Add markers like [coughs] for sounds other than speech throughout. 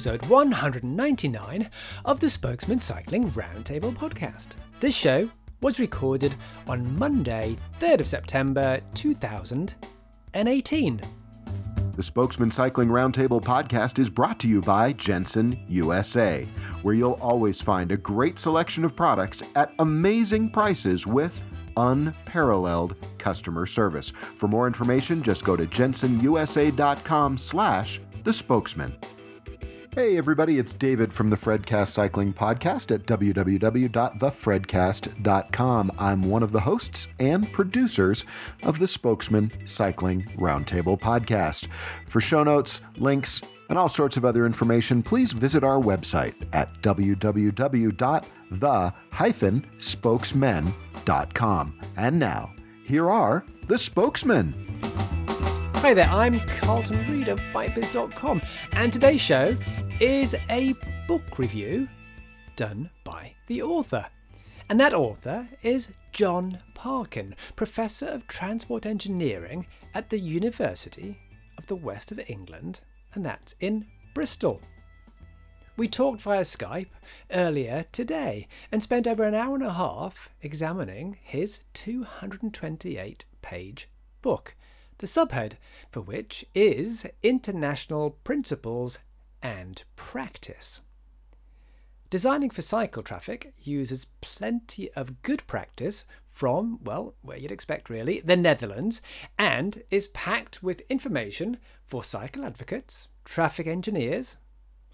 episode 199 of the Spokesmen Cycling Roundtable podcast. This show was recorded on Monday, 3rd of September 2018. The Spokesmen Cycling Roundtable podcast is brought to you by Jenson USA, where you'll always find a great selection of products at amazing prices with unparalleled customer service. For more information, just go to jensonusa.com slash the spokesmen. Hey everybody, it's David from the Fredcast Cycling Podcast at www.thefredcast.com. I'm one of the hosts and producers of the Spokesmen Cycling Roundtable Podcast. For show notes, links, and all sorts of other information, please visit our website at www.the-spokesmen.com. And now, here are the spokesmen. Hi there, I'm Carlton Reid of BikeBiz.com, and today's show is a book review done by the author. And that author is John Parkin, Professor of Transport Engineering at the University of the West of England, and that's in Bristol. We talked via Skype earlier today and spent over an hour and a half examining his 228 page book the subhead for which is International Principles and Practice. Designing for cycle traffic uses plenty of good practice from, well, where you'd expect really, the Netherlands, and is packed with information for cycle advocates, traffic engineers,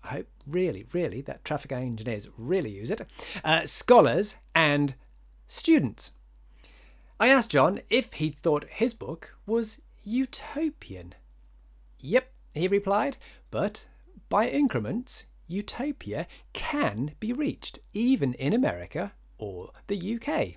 I hope really, really that traffic engineers really use it, uh, scholars, and students. I asked John if he thought his book was utopian. Yep, he replied, but by increments, utopia can be reached, even in America or the UK.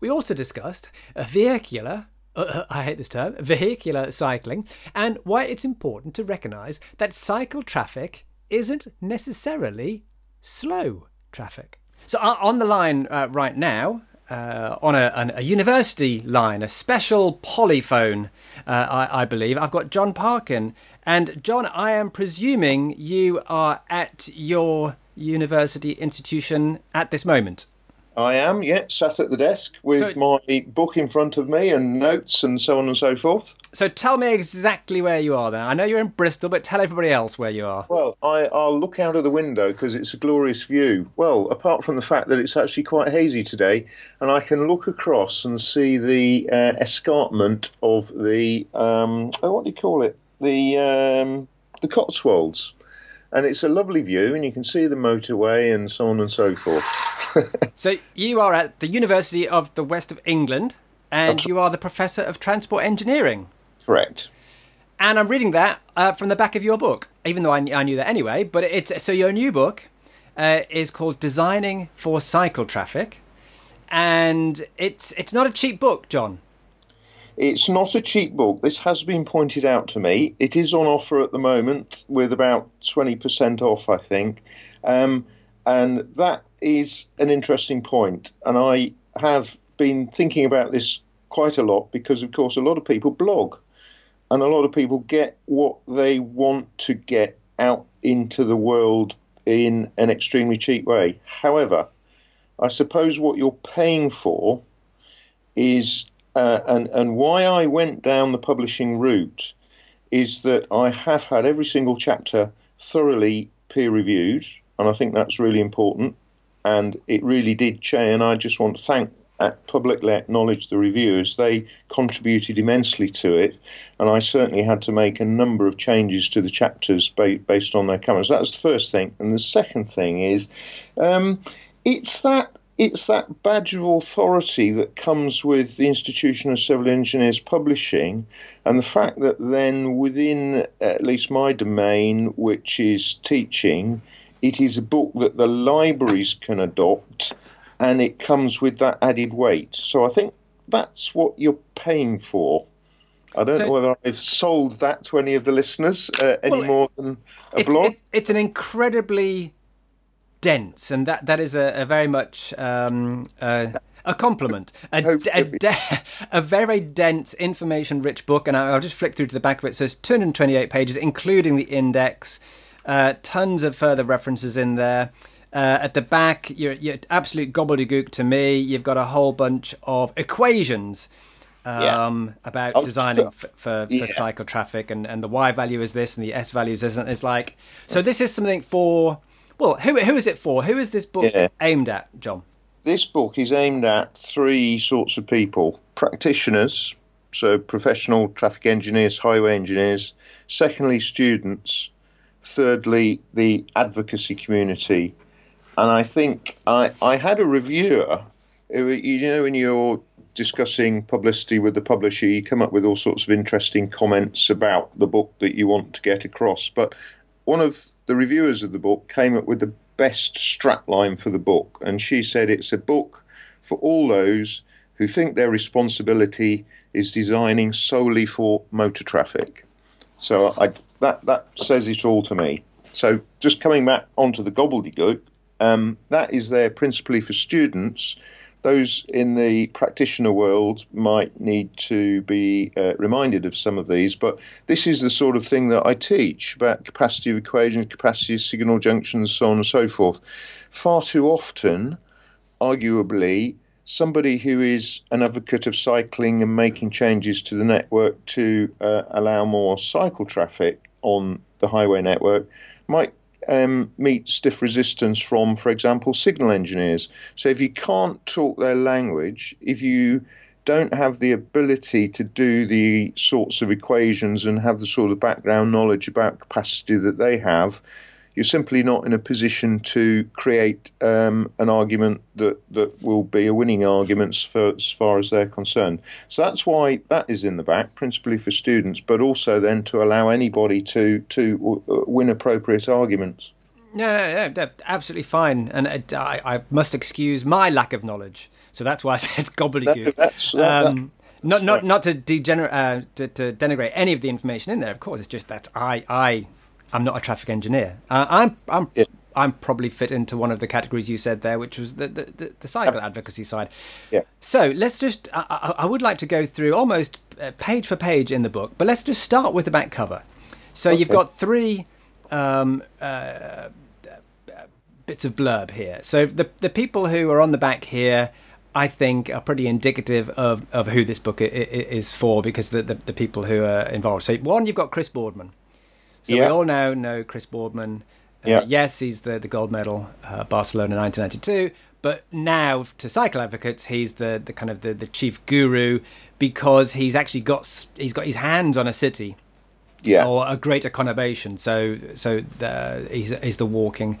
We also discussed vehicular, uh, I hate this term, vehicular cycling, and why it's important to recognise that cycle traffic isn't necessarily slow traffic. So, uh, on the line uh, right now, uh, on a, an, a, university line, a special polyphone, uh, I, I, believe. I've got John Parkin. And John, I am presuming you are at your university institution at this moment. I am, yeah, sat at the desk with so, my book in front of me and notes and so on and so forth. So tell me exactly where you are then. I know you're in Bristol, but tell everybody else where you are. Well, I, will look out of the window because it's a glorious view. Well, apart from the fact that it's actually quite hazy today, and I can look across and see the uh, escarpment of the, um, oh, what do you call it? The, um, the Cotswolds. And it's a lovely view, and you can see the motorway and so on and so forth. [laughs] so you are at the University of the West of England, and That's you are the Professor of Transport Engineering. Correct. And I'm reading that uh, from the back of your book, even though I, I knew that anyway. But it's so your new book uh, is called Designing for Cycle Traffic, and it's it's not a cheap book, John. It's not a cheap book. This has been pointed out to me. It is on offer at the moment with about 20% off, I think. Um, and that is an interesting point. And I have been thinking about this quite a lot because, of course, a lot of people blog and a lot of people get what they want to get out into the world in an extremely cheap way. However, I suppose what you're paying for is, uh, and, and why I went down the publishing route is that I have had every single chapter thoroughly peer reviewed and I think that's really important. And it really did change. And I just want to thank publicly acknowledge the reviewers. They contributed immensely to it, and I certainly had to make a number of changes to the chapters ba- based on their comments. That's the first thing, and the second thing is, um, it's that it's that badge of authority that comes with the Institution of Civil Engineers Publishing, and the fact that then within at least my domain, which is teaching, it is a book that the libraries can adopt and it comes with that added weight. So I think that's what you're paying for. I don't so, know whether I've sold that to any of the listeners uh, any well, more than a it's, blog. It, it's an incredibly dense, and that that is a, a very much um, uh, a compliment. A, a, de- [laughs] a, very dense, information-rich book, and I'll just flick through to the back of it. So it's 228 pages, including the index. Uh, tons of further references in there. Uh, at the back, you're, you're absolute gobbledygook to me. You've got a whole bunch of equations um, yeah. about oh, designing for, for, yeah. for, cycle traffic, and, and the y value is this, and the s value is isn't. It's like so. This is something for well, who who is it for? Who is this book yeah. aimed at, John? This book is aimed at three sorts of people: practitioners, so professional traffic engineers, highway engineers. Secondly, students. Thirdly, the advocacy community and I think I, I had a reviewer. You know, when you're discussing publicity with the publisher, you come up with all sorts of interesting comments about the book that you want to get across. But one of the reviewers of the book came up with the best strapline for the book, and she said it's a book for all those who think their responsibility is designing solely for motor traffic. So I, that that says it all to me. So just coming back onto the gobbledygook, um, that is there principally for students. Those in the practitioner world might need to be uh, reminded of some of these, but this is the sort of thing that I teach about capacity of equations, capacity of signal junctions, so on and so forth. Far too often, arguably, somebody who is an advocate of cycling and making changes to the network to uh, allow more cycle traffic on the highway network might um, meet stiff resistance from, for example, signal engineers. So if you can't talk their language, if you don't have the ability to do the sorts of equations and have the sort of background knowledge about capacity that they have, you're simply not in a position to create um, an argument that, that will be a winning argument for, as far as they're concerned. So that's why that is in the back, principally for students, but also then to allow anybody to to uh, win appropriate arguments. No, no, no, absolutely fine, and uh, I, I, must excuse my lack of knowledge. So that's why I said [laughs] gobbledygook. That, that's, um, that, not not not to degenerate uh, to, to, denigrate any of the information in there. Of course, it's just that I I I'm not a traffic engineer. Uh, I'm I'm yeah. I'm probably fit into one of the categories you said there, which was the the, the, cycle advocacy side. Yeah. So let's just I, I, would like to go through almost uh, page for page in the book, but let's just start with the back cover. So okay. you've got three. Um, uh, bits of blurb here. So the the people who are on the back here, I think, are pretty indicative of, of who this book is for because the, the, the people who are involved. So one, you've got Chris Boardman. So yeah. we all now know Chris Boardman. Uh, yeah. Yes, he's the, the gold medal uh, Barcelona 1992. But now, to cycle advocates, he's the, the kind of the, the chief guru because he's actually got he's got his hands on a city, yeah, or a greater conurbation. So so the, he's he's the walking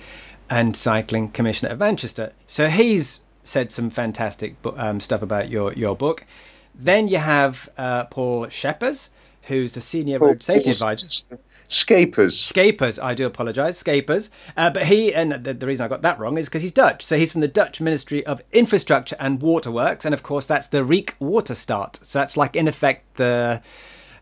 and cycling commissioner of Manchester. So he's said some fantastic um, stuff about your your book. Then you have uh, Paul Scheepers, who's the senior road safety advisor. Scapers. Scapers, I do apologise, Scapers. Uh, but he, and the, the, reason I got that wrong is because he's Dutch. So he's from the Dutch Ministry of Infrastructure and Waterworks. And of course, that's the Rijkswaterstaat. So that's like, in effect, the,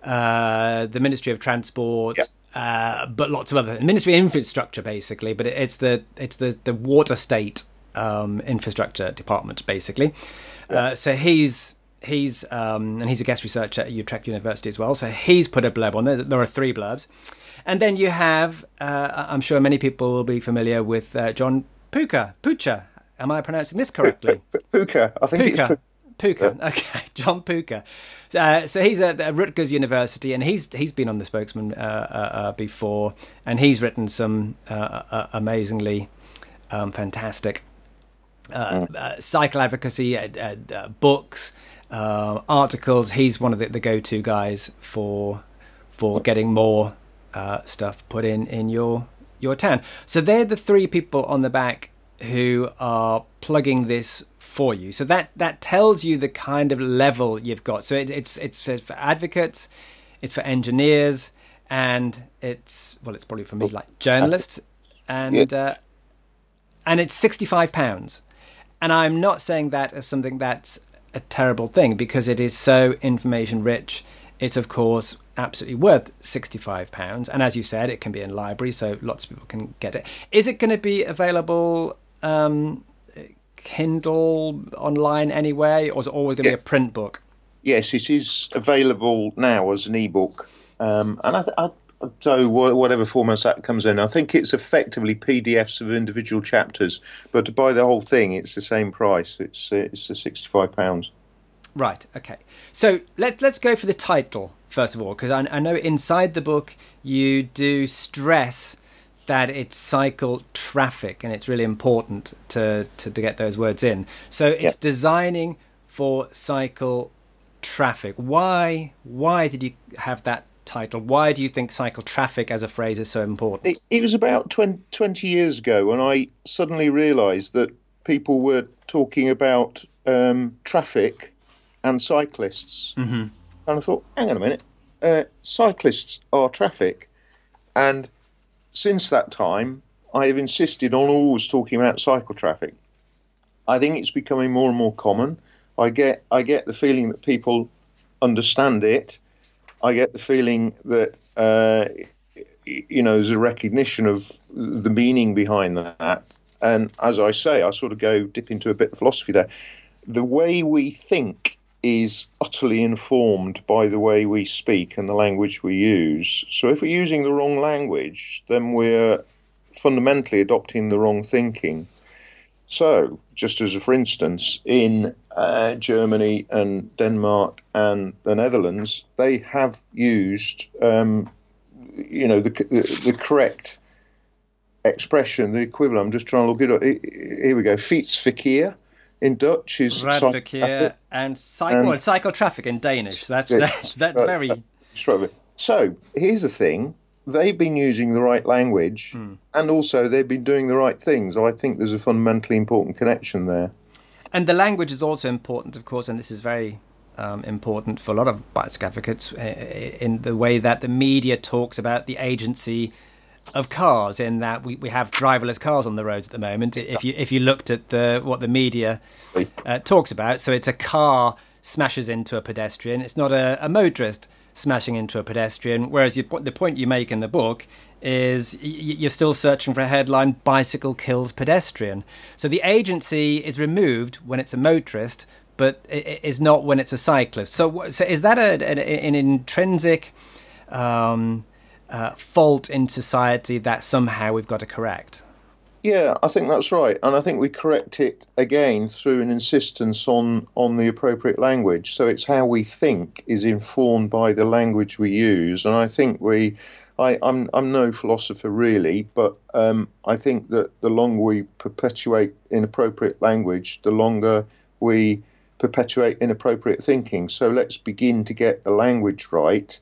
uh, the Ministry of Transport. Yep. Uh, but lots of other Ministry of Infrastructure, basically. But it's the it's the the water state um, infrastructure department, basically. Uh, so he's he's um, and he's a guest researcher at Utrecht University as well. So he's put a blurb on there. There are three blurbs, and then you have. Uh, I'm sure many people will be familiar with uh, John Pucher. Pucha. Am I pronouncing this correctly? Puka. I think Puka. Puka. Yeah. Okay, [laughs] John Pucher. Uh, so he's at, at, Rutgers University, and he's he's been on the spokesmen uh, uh, uh before, and he's written some uh, amazingly um, fantastic mm. cycle advocacy books uh, articles. He's one of the, the go-to guys for for getting more uh, stuff put in in your your town. So they're the three people on the back who are plugging this for you. So that that tells you the kind of level you've got. So it, it's it's for, advocates, it's for engineers, and it's well, it's probably for me like journalists, and uh, and it's sixty five pounds. And I'm not saying that as something that's a terrible thing because it is so information rich. It's of course absolutely worth sixty-five pounds, and as you said, it can be in library, so lots of people can get it. Is it going to be available um, Kindle online anyway, or is it always going to yeah. be a print book? Yes, it is available now as an ebook, um, and I, I, so whatever format that comes in. I think it's effectively PDFs of individual chapters, but to buy the whole thing, it's the same price. It's it's the sixty five pounds. Right. Okay. So let let's go for the title first of all, because I, I know inside the book you do stress that it's cycle traffic, and it's really important to to, to get those words in. So it's yep. designing for cycle traffic. Why why did you have that title. Why do you think cycle traffic as a phrase is so important? It, it was about 20, 20, years ago when I suddenly realised that people were talking about um, traffic and cyclists. Mm-hmm. And I thought, hang on a minute, uh, cyclists are traffic. And since that time, I have insisted on always talking about cycle traffic. I think it's becoming more and more common. I get I get the feeling that people understand it I get the feeling that uh, you know there's a recognition of the meaning behind that. And as I say, I sort of go dip into a bit of philosophy there. The way we think is utterly informed by the way we speak and the language we use. So if we're using the wrong language, then we're fundamentally adopting the wrong thinking. So, just as a for instance, in uh, Germany and Denmark and the Netherlands, they have used, um, you know, the, the, the, correct expression, the equivalent. I'm just trying to look it up. Here we go. Fietsverkeer in Dutch is Radverkehr and cycle, well, cycle traffic in Danish. That's that's, that's very. So here's the thing: they've been using the right language mm. and also they've been doing the right things. I think there's a fundamentally important connection there. And the language is also important, of course, and this is very um, important for a lot of bicycle advocates uh, in the way that the media talks about the agency of cars in that we, we have driverless cars on the roads at the moment if you if you looked at the what the media uh, talks about. So it's a car smashes into a pedestrian. It's not a, a motorist smashing into a pedestrian. Whereas you, the point you make in the book is you're still searching for a headline bicycle kills pedestrian. So the agency is removed when it's a motorist, but is not when it's a cyclist. So, so is that a, an, an intrinsic um, uh, fault in society that somehow we've got to correct? Yeah, I think that's right, and I think we correct it again through an insistence on on the appropriate language. So it's how we think is informed by the language we use, and I think we. I, I'm, I'm no philosopher really, but um, I think that the longer we perpetuate inappropriate language, the longer we perpetuate inappropriate thinking. So let's begin to get the language right,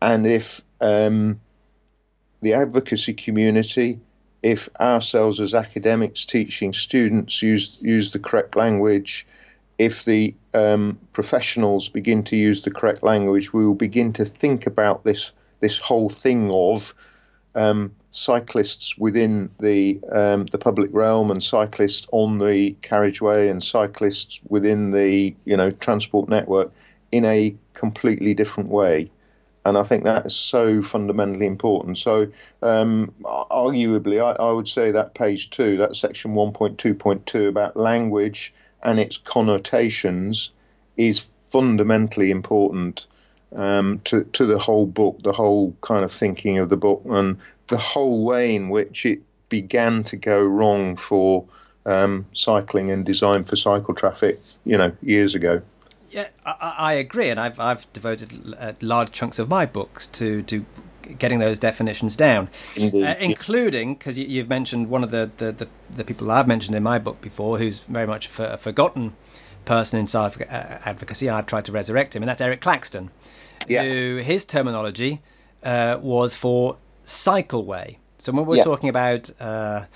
and if um, the advocacy community if ourselves as academics teaching students use use the correct language, if the um, professionals begin to use the correct language, we will begin to think about this this whole thing of um, cyclists within the um, the public realm and cyclists on the carriageway and cyclists within the you know transport network in a completely different way and I think that is so fundamentally important. So, um, arguably, I, I, would say that page two, that section 1.2.2 about language and its connotations, is fundamentally important um, to, to the whole book, the whole kind of thinking of the book, and the whole way in which it began to go wrong for um, cycling and design for cycle traffic, you know, years ago. Yeah, I, I, agree, and I've I've devoted uh, large chunks of my books to to getting those definitions down, uh, including because you, have mentioned one of the, the, the, the, people I've mentioned in my book before, who's very much a, forgotten person in South uh, advocacy. I've tried to resurrect him, and that's Eric Claxton, yeah. who his terminology uh, was for cycleway. So when we're yeah. talking about uh,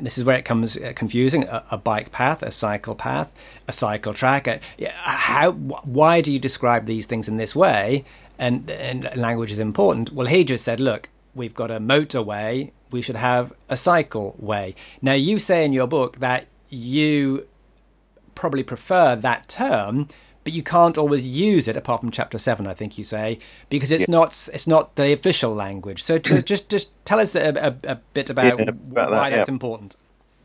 this is where it comes uh, confusing. A, a, bike path a cycle path a cycle track. A, how why do you describe these things in this way? And, and language is important. Well he just said look we've got a motorway. We should have a cycle way. Now you say in your book that you probably prefer that term but you can't always use it apart from chapter 7 i think you say because it's yeah. not it's not the official language so [clears throat] just just tell us a, a, a bit about, yeah, about why that, that's yeah. important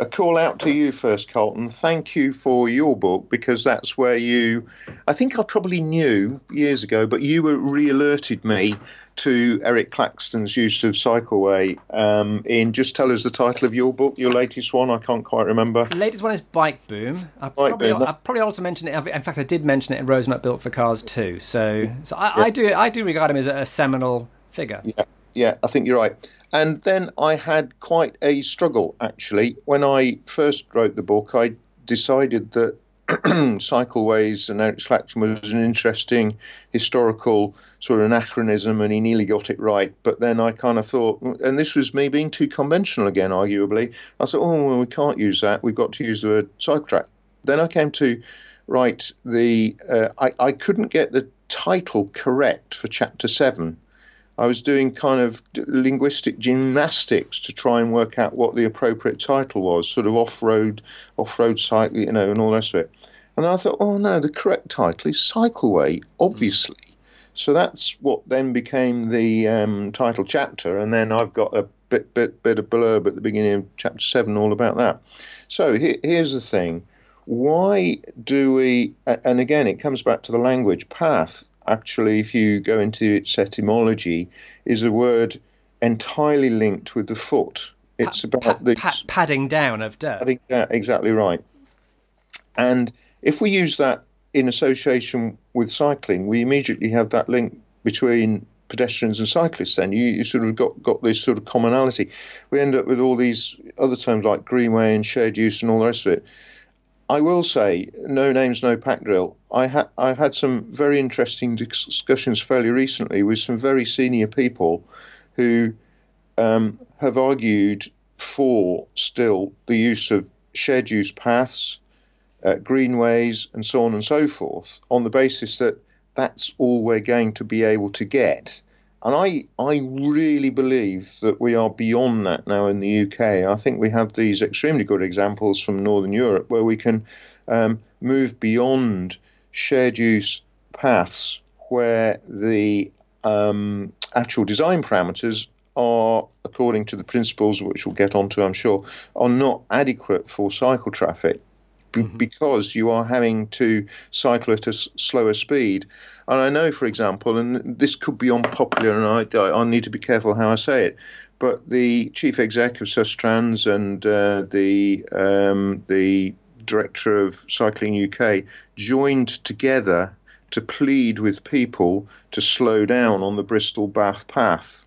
a call out to you first, Carlton. Thank you for your book because that's where you, I think I probably knew years ago, but you were re alerted me to Eric Claxton's use of Cycleway. Um, in just tell us the title of your book, your latest one. I can't quite remember. The latest one is Bike Boom. I Bike probably, Boom. I probably also mentioned it. In fact, I did mention it in Rose Built for Cars too. So, so I, I do I do regard him as a, a seminal figure. Yeah, yeah, I think you're right. And then I had quite a struggle actually when I first wrote the book. I decided that [clears throat] cycleways and Eric Claxton was an interesting historical sort of anachronism, and he nearly got it right. But then I kind of thought, and this was me being too conventional again, arguably. I thought, oh, well, we can't use that. We've got to use the word cycle track. Then I came to write the. Uh, I I couldn't get the title correct for chapter seven. I was doing kind of linguistic gymnastics to try and work out what the appropriate title was, sort of off-road, off-road cycle, you know, and all the rest of it. And I thought, oh no, the correct title is Cycleway, obviously. So that's what then became the um, title chapter, and then I've got a bit, bit, bit of blurb at the beginning of chapter seven, all about that. So here, here's the thing: why do we? And again, it comes back to the language path actually, if you go into its etymology, is a word entirely linked with the foot. It's Pa- about pa- the pa- padding down of dirt. I think that exactly right. And if we use that in association with cycling, we immediately have that link between pedestrians and cyclists. Then you, you sort of got got this sort of commonality. We end up with all these other terms like greenway and shared use and all the rest of it. I will say, no names, no pack drill. I I've had some very interesting discussions fairly recently with some very senior people who um, have argued for still the use of shared use paths, uh, greenways, and so on and so forth, on the basis that that's all we're going to be able to get. And I, I really believe that we are beyond that now in the UK. I think we have these extremely good examples from Northern Europe where we can um, move beyond shared use paths where the um, actual design parameters are, according to the principles which we'll get onto, I'm sure, are not adequate for cycle traffic b- because you are having to cycle at a s- slower speed. And I know, for example, and this could be unpopular, and I, I, I need to be careful how I say it, but the chief exec of Sustrans and uh, the um, the director of Cycling UK joined together to plead with people to slow down on the Bristol Bath path.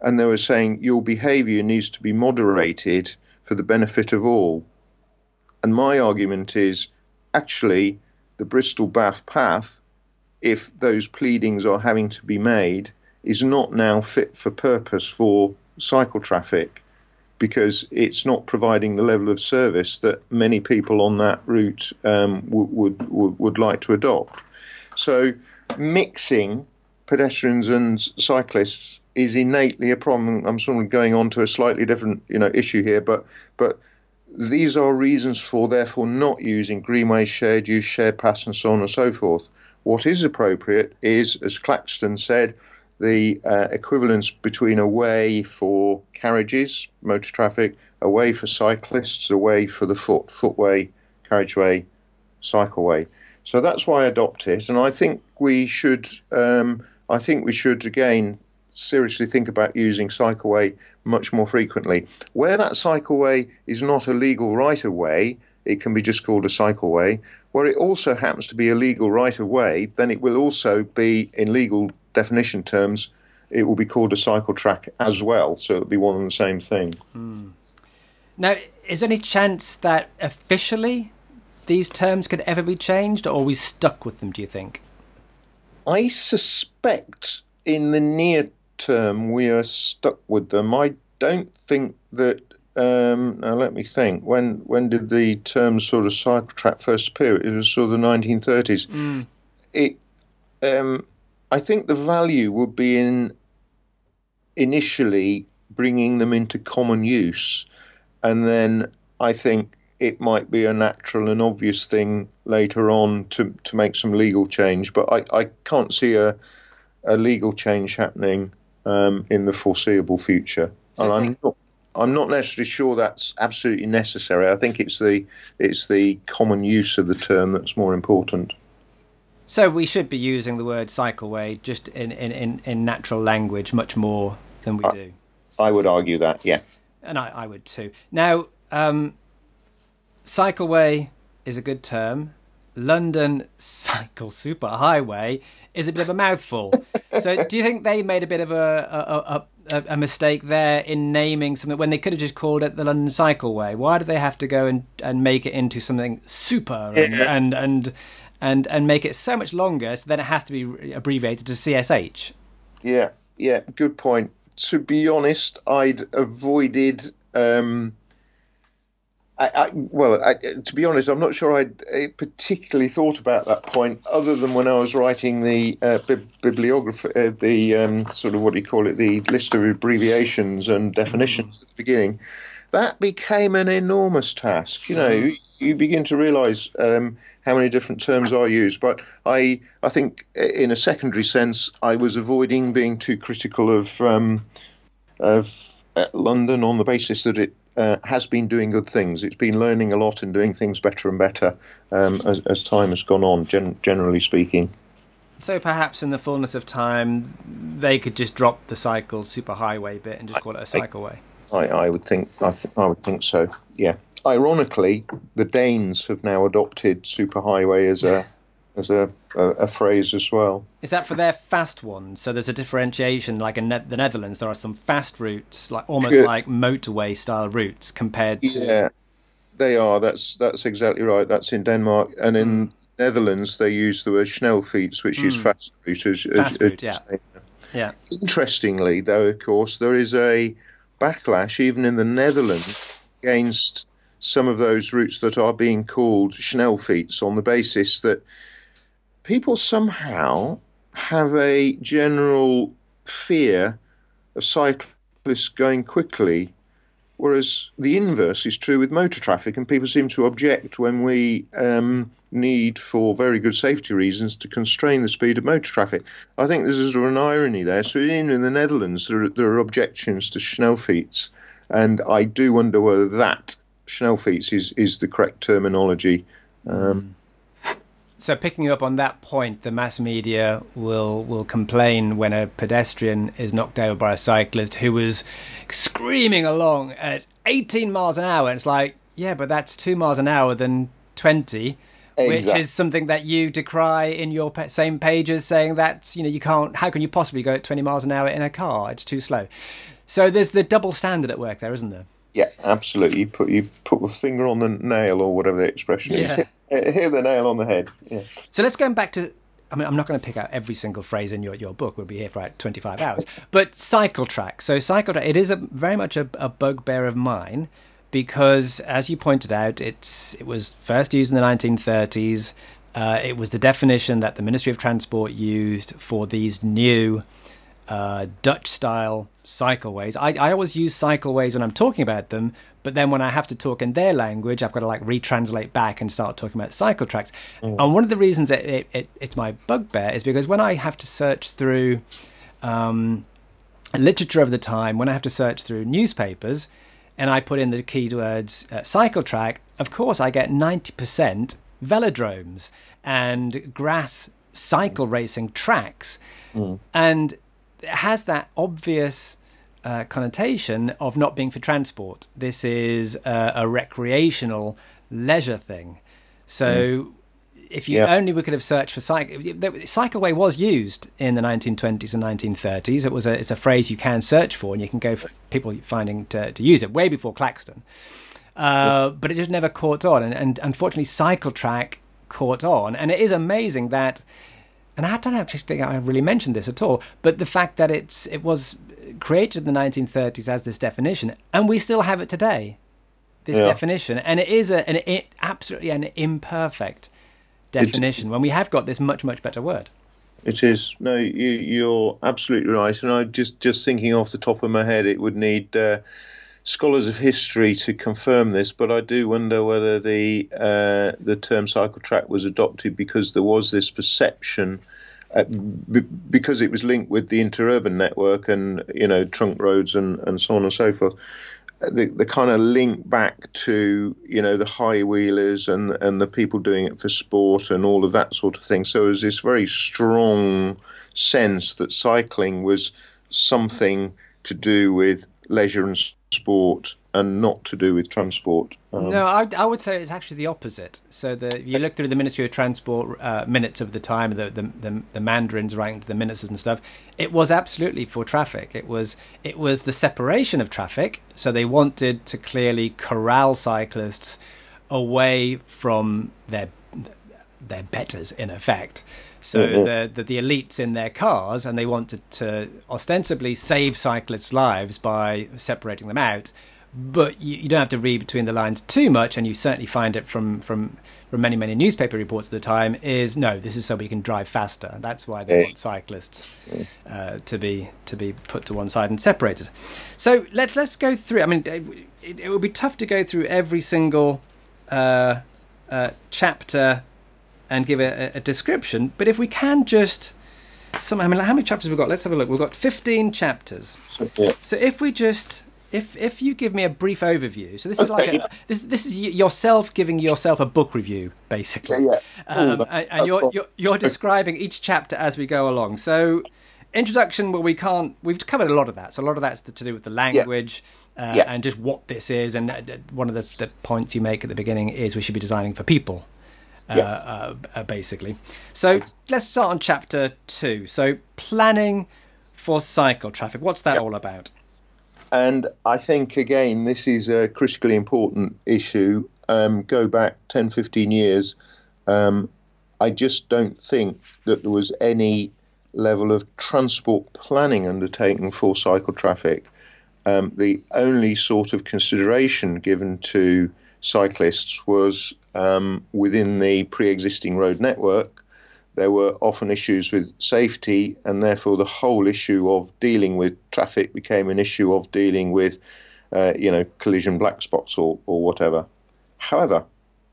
And they were saying your behaviour needs to be moderated for the benefit of all. And my argument is actually the Bristol Bath path, if those pleadings are having to be made, is not now fit for purpose for cycle traffic because it's not providing the level of service that many people on that route um, would, would, would like to adopt. So mixing pedestrians and cyclists is innately a problem. I'm sort of going on to a slightly different, you know, issue here, but but these are reasons for therefore not using greenway shared use, shared paths, and so on and so forth. What is appropriate is, as Claxton said, the uh, equivalence between a way for carriages, motor traffic, a way for cyclists, a way for the foot, footway, carriageway, cycleway. So that's why I adopt it, and I think we should. Um, I think we should again seriously think about using cycleway much more frequently. Where that cycleway is not a legal right of way, it can be just called a cycleway. Where it also happens to be a legal right of way, then it will also be, in legal definition terms, it will be called a cycle track as well. So it'll be one and the same thing. Hmm. Now, is there any chance that officially these terms could ever be changed, or are we stuck with them, do you think? I suspect in the near term we are stuck with them. I don't think that. Um, now let me think. When when did the term sort of cycle track first appear? It was sort of the 1930s. It. Um, I think the value would be in initially bringing them into common use, and then I think it might be a natural and obvious thing later on to, to make some legal change. But I, I can't see a a legal change happening um, in the foreseeable future. So and I'm not I'm not necessarily sure that's absolutely necessary. I think it's the it's the common use of the term that's more important. So we should be using the word cycleway just in, in, in, in natural language much more than we I, do. I would argue that, yeah. And I, I would too. Now, um, cycleway is a good term. London Cycle Superhighway is a bit of a mouthful. so, do you think they made a bit of a, a, a, a, mistake there in naming something when they could have just called it the London Cycleway? Why do they have to go and, and make it into something super and, Yeah. and and and and make it so much longer? So then it has to be abbreviated to CSH. Yeah, yeah, good point. To be honest, I'd avoided. Um, I, I, well, I, to be honest, I'm not sure I'd uh, particularly thought about that point, other than when I was writing the uh, bib- bibliography, uh, the um, sort of what do you call it, the list of abbreviations and definitions at the beginning. That became an enormous task. You know, you, you begin to realise um, how many different terms are used. But I, I think, uh, in a secondary sense, I was avoiding being too critical of um, of uh, London on the basis that it uh, has been doing good things. It's been learning a lot and doing things better and better um, as, as time has gone on. Gen- generally speaking. So perhaps in the fullness of time, they could just drop the cycle superhighway bit and just call it a cycleway. I, I would think I, th- I would think so. Yeah. Ironically, the Danes have now adopted superhighway as a as a, a, a phrase as well. Is that for their fast ones? So there's a differentiation, like in ne- the Netherlands, there are some fast routes, like almost Yeah. like motorway style routes, compared to Yeah, they are. That's that's exactly right. That's in Denmark, and in Netherlands they use the word Snelfiets, which is Mm. fast route. As, as- Fast as route, you yeah. yeah. Interestingly, though, of course, there is a backlash even in the Netherlands against some of those routes that are being called Snelfiets on the basis that people somehow have a general fear of cyclists going quickly, whereas the inverse is true with motor traffic, and people seem to object when we um, need, for very good safety reasons, to constrain the speed of motor traffic. I think there's sort of an irony there. So, even in the Netherlands, there are, there are objections to Schnellfiets, and I do wonder whether that Schnellfiets is, is the correct terminology. Um, So picking up on that point, the mass media will will complain when a pedestrian is knocked over by a cyclist who was screaming along at 18 miles an hour. And it's like, yeah, but that's two miles an hour than 20. Which is something that you decry in your pa- same pages, saying that you know you can't. How can you possibly go at 20 miles an hour in a car? It's too slow. So there's the double standard at work there, isn't there? Yeah, absolutely. You put you put the finger on the nail, or whatever the expression Yeah. is. Hit the nail on the head. Yeah. So let's go back to. I mean, I'm not going to pick out every single phrase in your, your book. We'll be here for like 25 hours. But cycle track. So cycle track. It is a very much a, a bugbear of mine because, as you pointed out, it's it was first used in the 1930s. Uh, it was the definition that the Ministry of Transport used for these new uh, Dutch style cycleways. I, I always use cycleways when I'm talking about them, but then when I have to talk in their language, I've got to like retranslate back and start talking about cycle tracks. And one of the reasons it, it, it, it's my bugbear is because when I have to search through um, literature of the time, when I have to search through newspapers, and I put in the keywords uh, cycle track, of course I get 90% velodromes and grass cycle racing tracks. And it has that obvious uh, connotation of not being for transport. This is a, a recreational leisure thing. So if you Yeah. only we could have searched for cycle, cycleway was used in the 1920s and 1930s. It was a it's a phrase you can search for, and you can go for people finding to, to use it way before Claxton. Uh, But it just never caught on, and, and unfortunately, cycle track caught on, and it is amazing that. And I don't actually think I really mentioned this at all, but the fact that it's it was created in the 1930s as this definition, and we still have it today, this Yeah. definition, and it is a, an it, absolutely an imperfect definition when we have got this much much better word. It is. No, you, you're absolutely right. And I just just thinking off the top of my head, it would need uh, scholars of history to confirm this. But I do wonder whether the uh, the term cycle track was adopted because there was this perception. Uh, b- because it was linked with the interurban network and you know trunk roads and, and so on and so forth, the, the kind of link back to you know the high wheelers and and the people doing it for sport and all of that sort of thing. So was this very strong sense that cycling was something to do with leisure and sport and not to do with transport. Um, no, I, I, would say it's actually the opposite. So the you look through the Ministry of Transport uh, minutes of the time, the, the, the the mandarins writing the minutes and stuff. It was absolutely for traffic. It was it was the separation of traffic. So they wanted to clearly corral cyclists away from their their betters in effect. So mm-hmm. the, the, the elites in their cars, and they wanted to ostensibly save cyclists' lives by separating them out but you, you, don't have to read between the lines too much, and you certainly find it from from from many many newspaper reports at the time. Is no, this is so we can drive faster. That's why they want cyclists uh, to be to be put to one side and separated. So let let's go through. I mean, it, it would be tough to go through every single uh, uh, chapter and give a, a, description, but if we can just some, I mean, how many chapters we've we got? Let's have a look. We've got fifteen chapters. Yeah. So if we just if if you give me a brief overview, so this is like a, this this is yourself giving yourself a book review, basically, yeah, yeah. Um, and, and you're, you're you're describing each chapter as we go along. So, introduction, well, we can't. We've covered a lot of that. So a lot of that's to do with the language. Yeah. Uh, yeah. and just what this is. And uh, one of the, the, points you make at the beginning is we should be designing for people, uh, uh, uh basically. So let's start on chapter two. So planning for cycle traffic. What's that all about? And I think, again, this is a critically important issue. Um, go back 10, 15 years. Um, I just don't think that there was any level of transport planning undertaken for cycle traffic. Um, the only sort of consideration given to cyclists was um, within the pre existing road network there were often issues with safety, and therefore the whole issue of dealing with traffic became an issue of dealing with, uh, you know, collision black spots or, or whatever. However,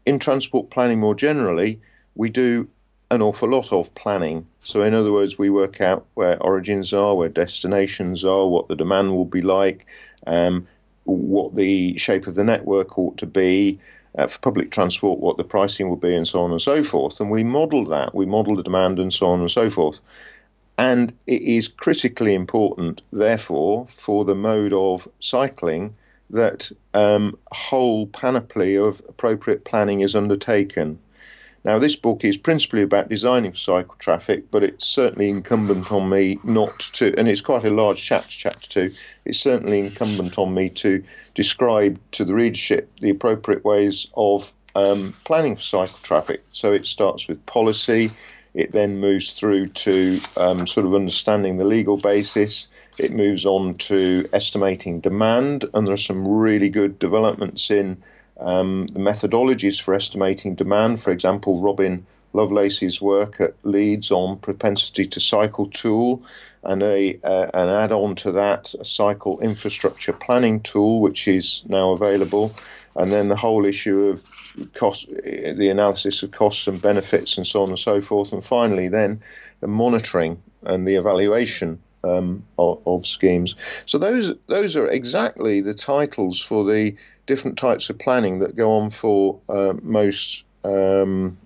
in transport planning more generally, we do an awful lot of planning. So, in other words, we work out where origins are, where destinations are, what the demand will be like, um, what the shape of the network ought to be, uh, for public transport what the pricing will be and so on and so forth. And we model that, we model the demand and so on and so forth. And it is critically important, therefore, for the mode of cycling that um, a whole panoply of appropriate planning is undertaken. Now, this book is principally about designing for cycle traffic, but it's certainly incumbent on me not to, and it's quite a large chapter, chapter two. It's certainly incumbent on me to describe to the readership the appropriate ways of um, planning for cycle traffic. So it starts with policy, it then moves through to um, sort of understanding the legal basis. It moves on to estimating demand, and there are some really good developments in um, the methodologies for estimating demand, for example, Robin Lovelace's work at Leeds on propensity to cycle tool, and a uh, an add-on to that, a cycle infrastructure planning tool, which is now available, and then the whole issue of cost, the analysis of costs and benefits, and so on and so forth, and finally then the monitoring and the evaluation um, of, of, schemes. So those those are exactly the titles for the different types of planning that go on for uh, most um,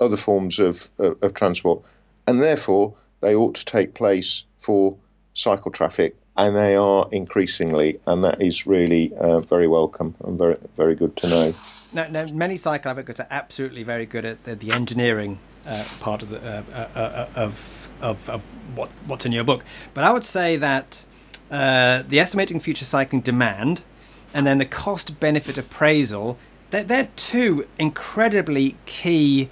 other forms of, of, of transport, and therefore they ought to take place for cycle traffic and they are increasingly, and that is really uh, very welcome and very very good to know. Now, now many cycle advocates are absolutely very good at the, the engineering uh, part of the uh, uh, uh of, of, of what what's in your book, but I would say that uh, the estimating future cycling demand and then the cost benefit appraisal, they're, they're two incredibly key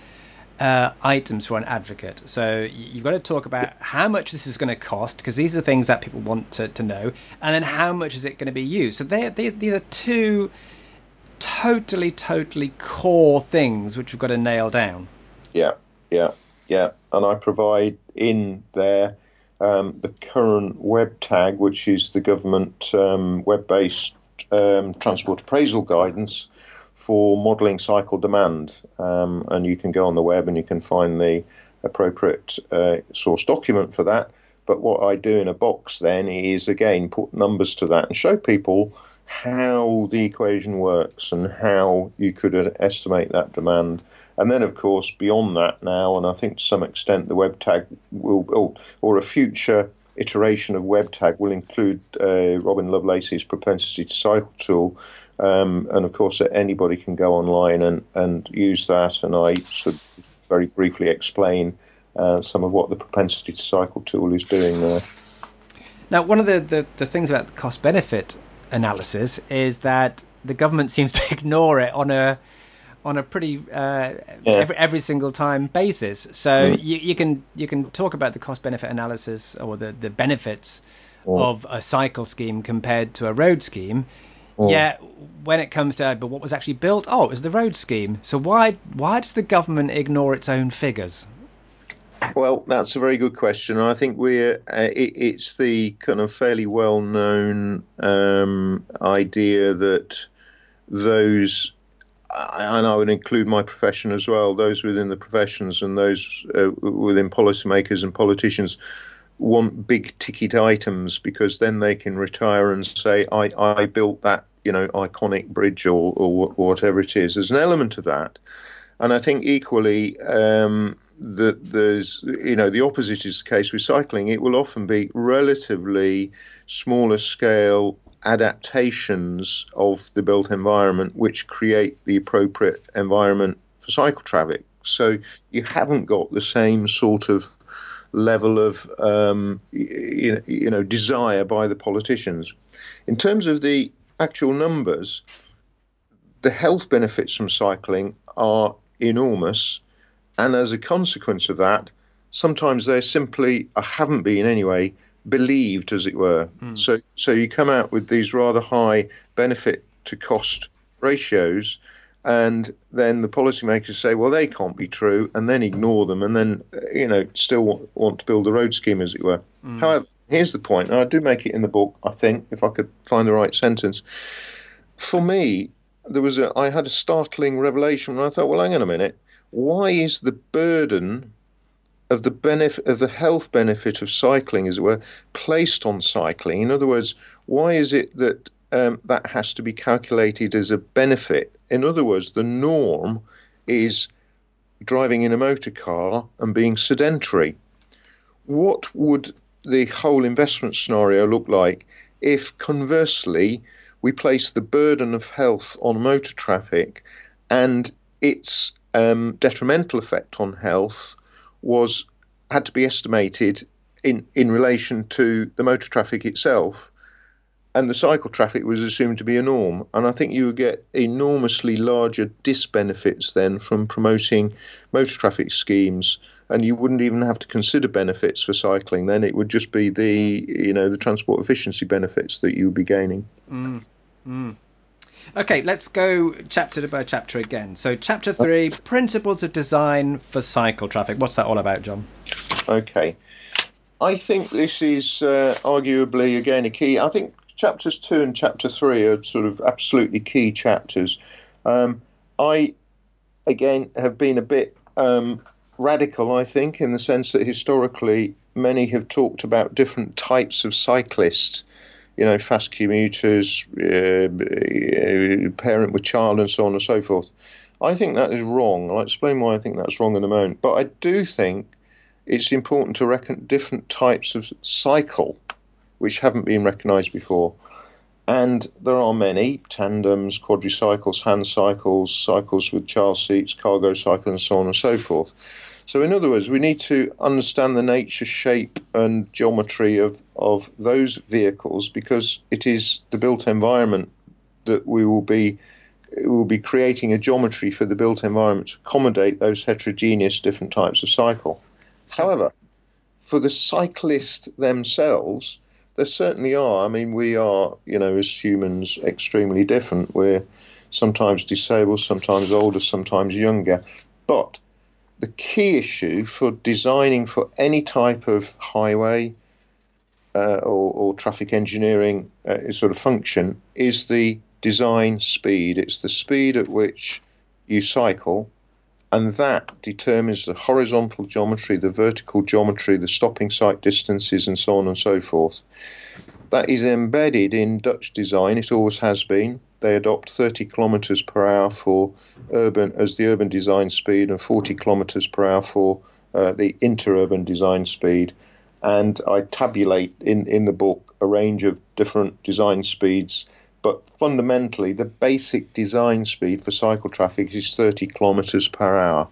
uh, items for an advocate. So you've got to talk about how much this is going to cost, because these are things that people want to, to know, and then how much is it going to be used. So these, these are two totally, totally core things which we've got to nail down. Yeah, yeah, yeah. And I provide in there um, the current WebTAG, which is the government um, web based um, transport appraisal guidance for modelling cycle demand. Um, and you can go on the web and you can find the appropriate uh, source document for that. But what I do in a box then is again put numbers to that and show people how the equation works and how you could estimate that demand. And then, of course, beyond that now, and I think to some extent the WebTAG will, or, or a future iteration of WebTAG will include uh, Robin Lovelace's propensity to cycle tool. Um, and of course, anybody can go online and, and use that. And I sort of very briefly explain uh, some of what the propensity to cycle tool is doing there. Now, one of the, the, the things about the cost benefit analysis is that the government seems to [laughs] ignore it on a on a pretty uh, yeah. every, every single time basis. So mm. you, you can you can talk about the cost benefit analysis or the the benefits mm. of a cycle scheme compared to a road scheme. Mm. Yeah, when it comes to but what was actually built, oh, it was the road scheme. So why why does the government ignore its own figures? Well, that's a very good question. I think we're uh, it, it's the kind of fairly well known um, idea that those and I would include my profession as well, those within the professions and those uh, within policymakers and politicians want big ticket items because then they can retire and say, I, I built that, you know, iconic bridge or, or whatever it is. There's an element of that. And I think equally um, that there's, you know, the opposite is the case with cycling. It will often be relatively smaller scale adaptations of the built environment which create the appropriate environment for cycle traffic. So you haven't got the same sort of level of um, you, you know desire by the politicians. In terms of the actual numbers, the health benefits from cycling are enormous, and as a consequence of that, sometimes they're simply, I haven't been anyway, believed, as it were. Mm. So, so you come out with these rather high benefit to cost ratios, and then the policymakers say, well, they can't be true, and then ignore them, and then you know still want, want to build a road scheme, as it were. Mm. However, here's the point, and I do make it in the book. I think if I could find the right sentence, for me, there was a I had a startling revelation, and I thought, well, hang on a minute, why is the burden of the benefit of the health benefit of cycling, as it were, placed on cycling. In other words, why is it that um, that has to be calculated as a benefit? In other words, the norm is driving in a motor car and being sedentary. What would the whole investment scenario look like if, conversely, we place the burden of health on motor traffic and its um, detrimental effect on health was had to be estimated in in relation to the motor traffic itself, and the cycle traffic was assumed to be a norm. And I think you would get enormously larger disbenefits then from promoting motor traffic schemes, and you wouldn't even have to consider benefits for cycling. Then it would just be the you know the transport efficiency benefits that you would be gaining. Mm. Mm. Okay, let's go chapter by chapter again. So, chapter three Principles of Design for Cycle Traffic. What's that all about, John? Okay. I think this is uh, arguably, again, a key. I think chapters two and chapter three are sort of absolutely key chapters. Um, I, again, have been a bit um, radical, I think, in the sense that historically many have talked about different types of cyclists you know, fast commuters, uh, parent with child, and so on and so forth. I think that is wrong. I'll explain why I think that's wrong in a moment. But I do think it's important to reckon different types of cycle which haven't been recognised before. And there are many tandems, quadricycles, hand cycles, cycles with child seats, cargo cycles, and so on and so forth. So, in other words, we need to understand the nature, shape, and geometry of, of those vehicles because it is the built environment that we will be will be creating a geometry for the built environment to accommodate those heterogeneous different types of cycle. However, for the cyclist themselves, there certainly are. I mean, we are, you know, as humans, extremely different. We're sometimes disabled, sometimes older, sometimes younger. But the key issue for designing for any type of highway uh, or, or, traffic engineering uh, sort of function is the design speed. It's the speed at which you cycle, and that determines the horizontal geometry, the vertical geometry, the stopping sight distances, and so on and so forth. that is embedded in Dutch design. It always has been. They adopt 30 kilometres per hour for urban as the urban design speed and 40 kilometres per hour for uh, the interurban design speed. And I tabulate in, in the book a range of different design speeds. But fundamentally, the basic design speed for cycle traffic is 30 kilometres per hour.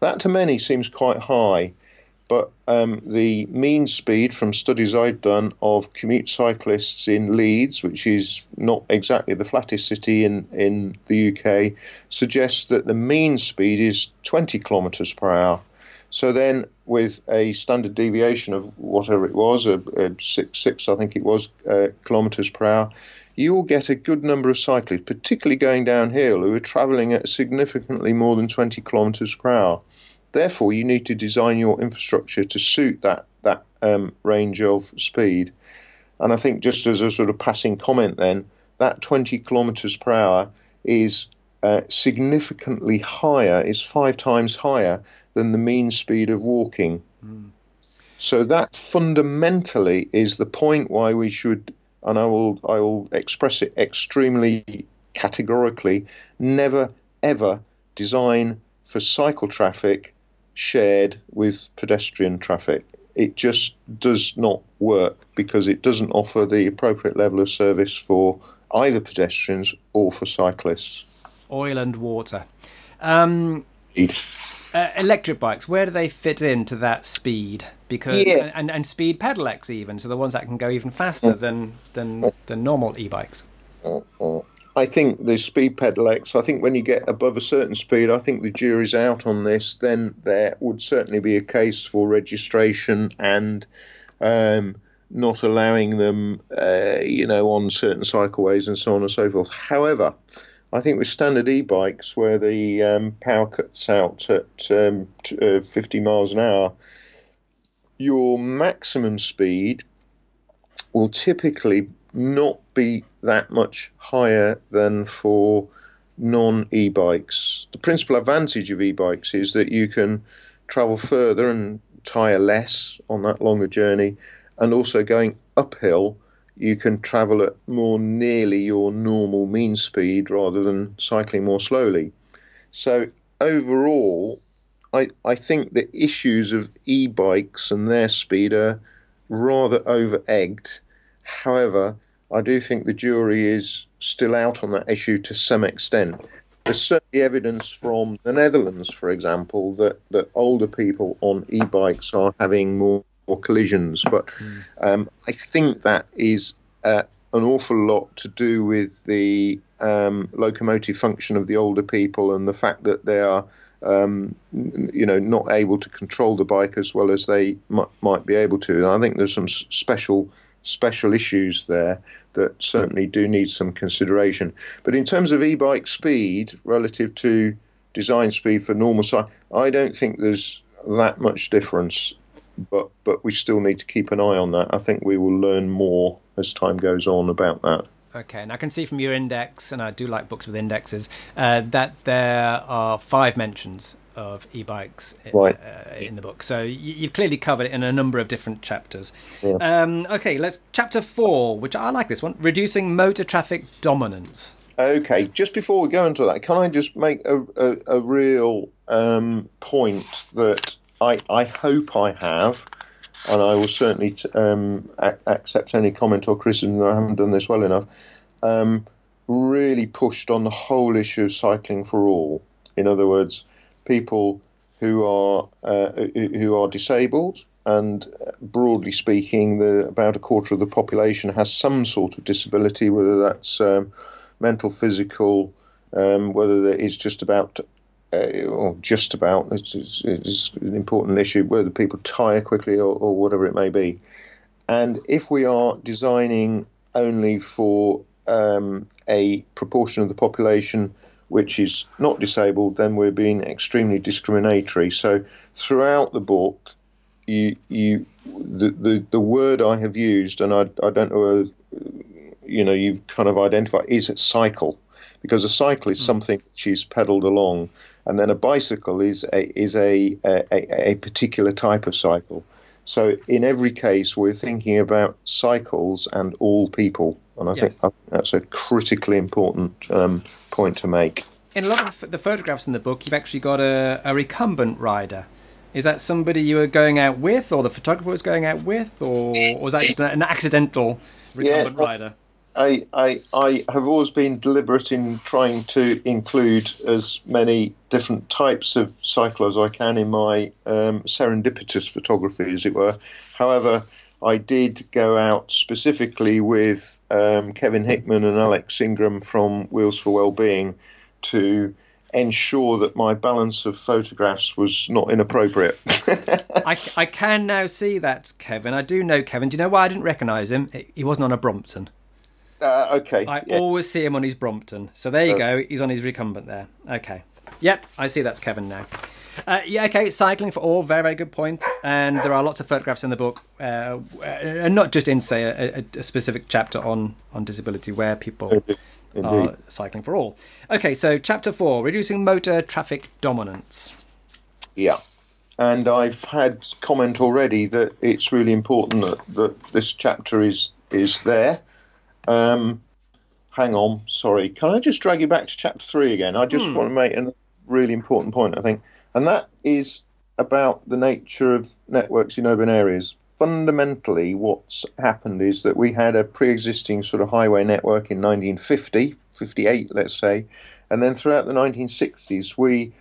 That to many seems quite high, but um, the mean speed from studies I've done of commute cyclists in Leeds, which is not exactly the flattest city in, in the UK, suggests that the mean speed is 20 kilometres per hour. So then, with a standard deviation of whatever it was, a, a six, six, I think it was, uh, kilometres per hour, you will get a good number of cyclists, particularly going downhill, who are travelling at significantly more than 20 kilometres per hour. Therefore, you need to design your infrastructure to suit that that um, range of speed. And I think just as a sort of passing comment, then that 20 kilometres per hour is uh, significantly higher, is five times higher than the mean speed of walking. Mm. So that fundamentally is the point why we should, and I will I will express it extremely categorically, never ever design for cycle traffic shared with pedestrian traffic. It just does not work because it doesn't offer the appropriate level of service for either pedestrians or for cyclists. Oil and water. Um, uh, electric bikes, where do they fit into that speed? Because yeah. and, and speed pedelecs even, so the ones that can go even faster than than than normal e-bikes. I think the speed pedelecs, I think when you get above a certain speed, I think the jury's out on this. Then there would certainly be a case for registration and um, not allowing them, uh, you know, on certain cycleways and so on and so forth. However, I think with standard e-bikes, where the um, power cuts out at um, t- uh, 50 miles an hour, your maximum speed will typically not be that much higher than for non e bikes. The principal advantage of e bikes is that you can travel further and tire less on that longer journey, and also going uphill, you can travel at more nearly your normal mean speed rather than cycling more slowly. So, overall, I, I think the issues of e bikes and their speed are rather over egged. However, I do think the jury is still out on that issue to some extent. There's certainly evidence from the Netherlands, for example, that, that older people on e bikes are having more, more collisions. But mm. um, I think that is uh, an awful lot to do with the um, locomotive function of the older people and the fact that they are. Um, you know, not able to control the bike as well as they might, might be able to. And I think there's some special special issues there that certainly do need some consideration. But in terms of e-bike speed relative to design speed for normal size, I don't think there's that much difference. But but we still need to keep an eye on that. I think we will learn more as time goes on about that. Okay, and I can see from your index, and I do like books with indexes, uh, that there are five mentions of e-bikes right. uh, in the book. So you, have clearly covered it in a number of different chapters. Yeah. Um, okay, let's chapter four, which I like this one: reducing motor traffic dominance. Okay, just before we go into that, can I just make a, a, a real um, point that I, I hope I have, and I will certainly t- um, a- accept any comment or criticism that I haven't done this well enough. Um, really pushed on the whole issue of cycling for all. In other words, people who are uh, who are disabled, and broadly speaking, the, about a quarter of the population has some sort of disability, whether that's um, mental, physical, um, whether it is just about uh, or just about it's, it's, it's, an important issue whether people tire quickly or, or, whatever it may be. And if we are designing only for um, a proportion of the population which is not disabled, then we're being extremely discriminatory. So throughout the book, you you the the, the word I have used, and I I don't know, you know, you've kind of identified is it cycle, because a cycle is mm. something which is pedalled along, and then a bicycle is a is a a, a particular type of cycle. So in every case, we're thinking about cycles and all people, and I, Yes. think, I think that's a critically important um, point to make. In a lot of the photographs in the book, you've actually got a, a recumbent rider. Is that somebody you were going out with, or the photographer was going out with, or, or was that just an accidental recumbent well- rider? I, I, I have always been deliberate in trying to include as many different types of cycle as I can in my um, serendipitous photography, as it were. However, I did go out specifically with um, Kevin Hickman and Alex Ingram from Wheels for Wellbeing to ensure that my balance of photographs was not inappropriate. [laughs] I, I can now see that Kevin. I do know Kevin. Do you know why I didn't recognise him? He wasn't on a Brompton. uh, okay. I yeah. always see him on his Brompton. So there you go. He's on his recumbent there. Okay. Yep, I see that's Kevin now. Uh, yeah, okay. Cycling for all, very, very good point. And there are lots of photographs in the book, uh, and not just in say a, a, a specific chapter on on disability where people Indeed. are cycling for all. Okay, so chapter four: reducing motor traffic dominance. Yeah. And I've had comment already that it's really important that, that this chapter is is there. Um, hang on, sorry. Can I just drag you back to chapter three again? I just want to make a really important point, I think, and that is about the nature of networks in urban areas. Fundamentally, what's happened is that we had a pre-existing sort of highway network in 1950, 58, let's say, and then throughout the 1960s, we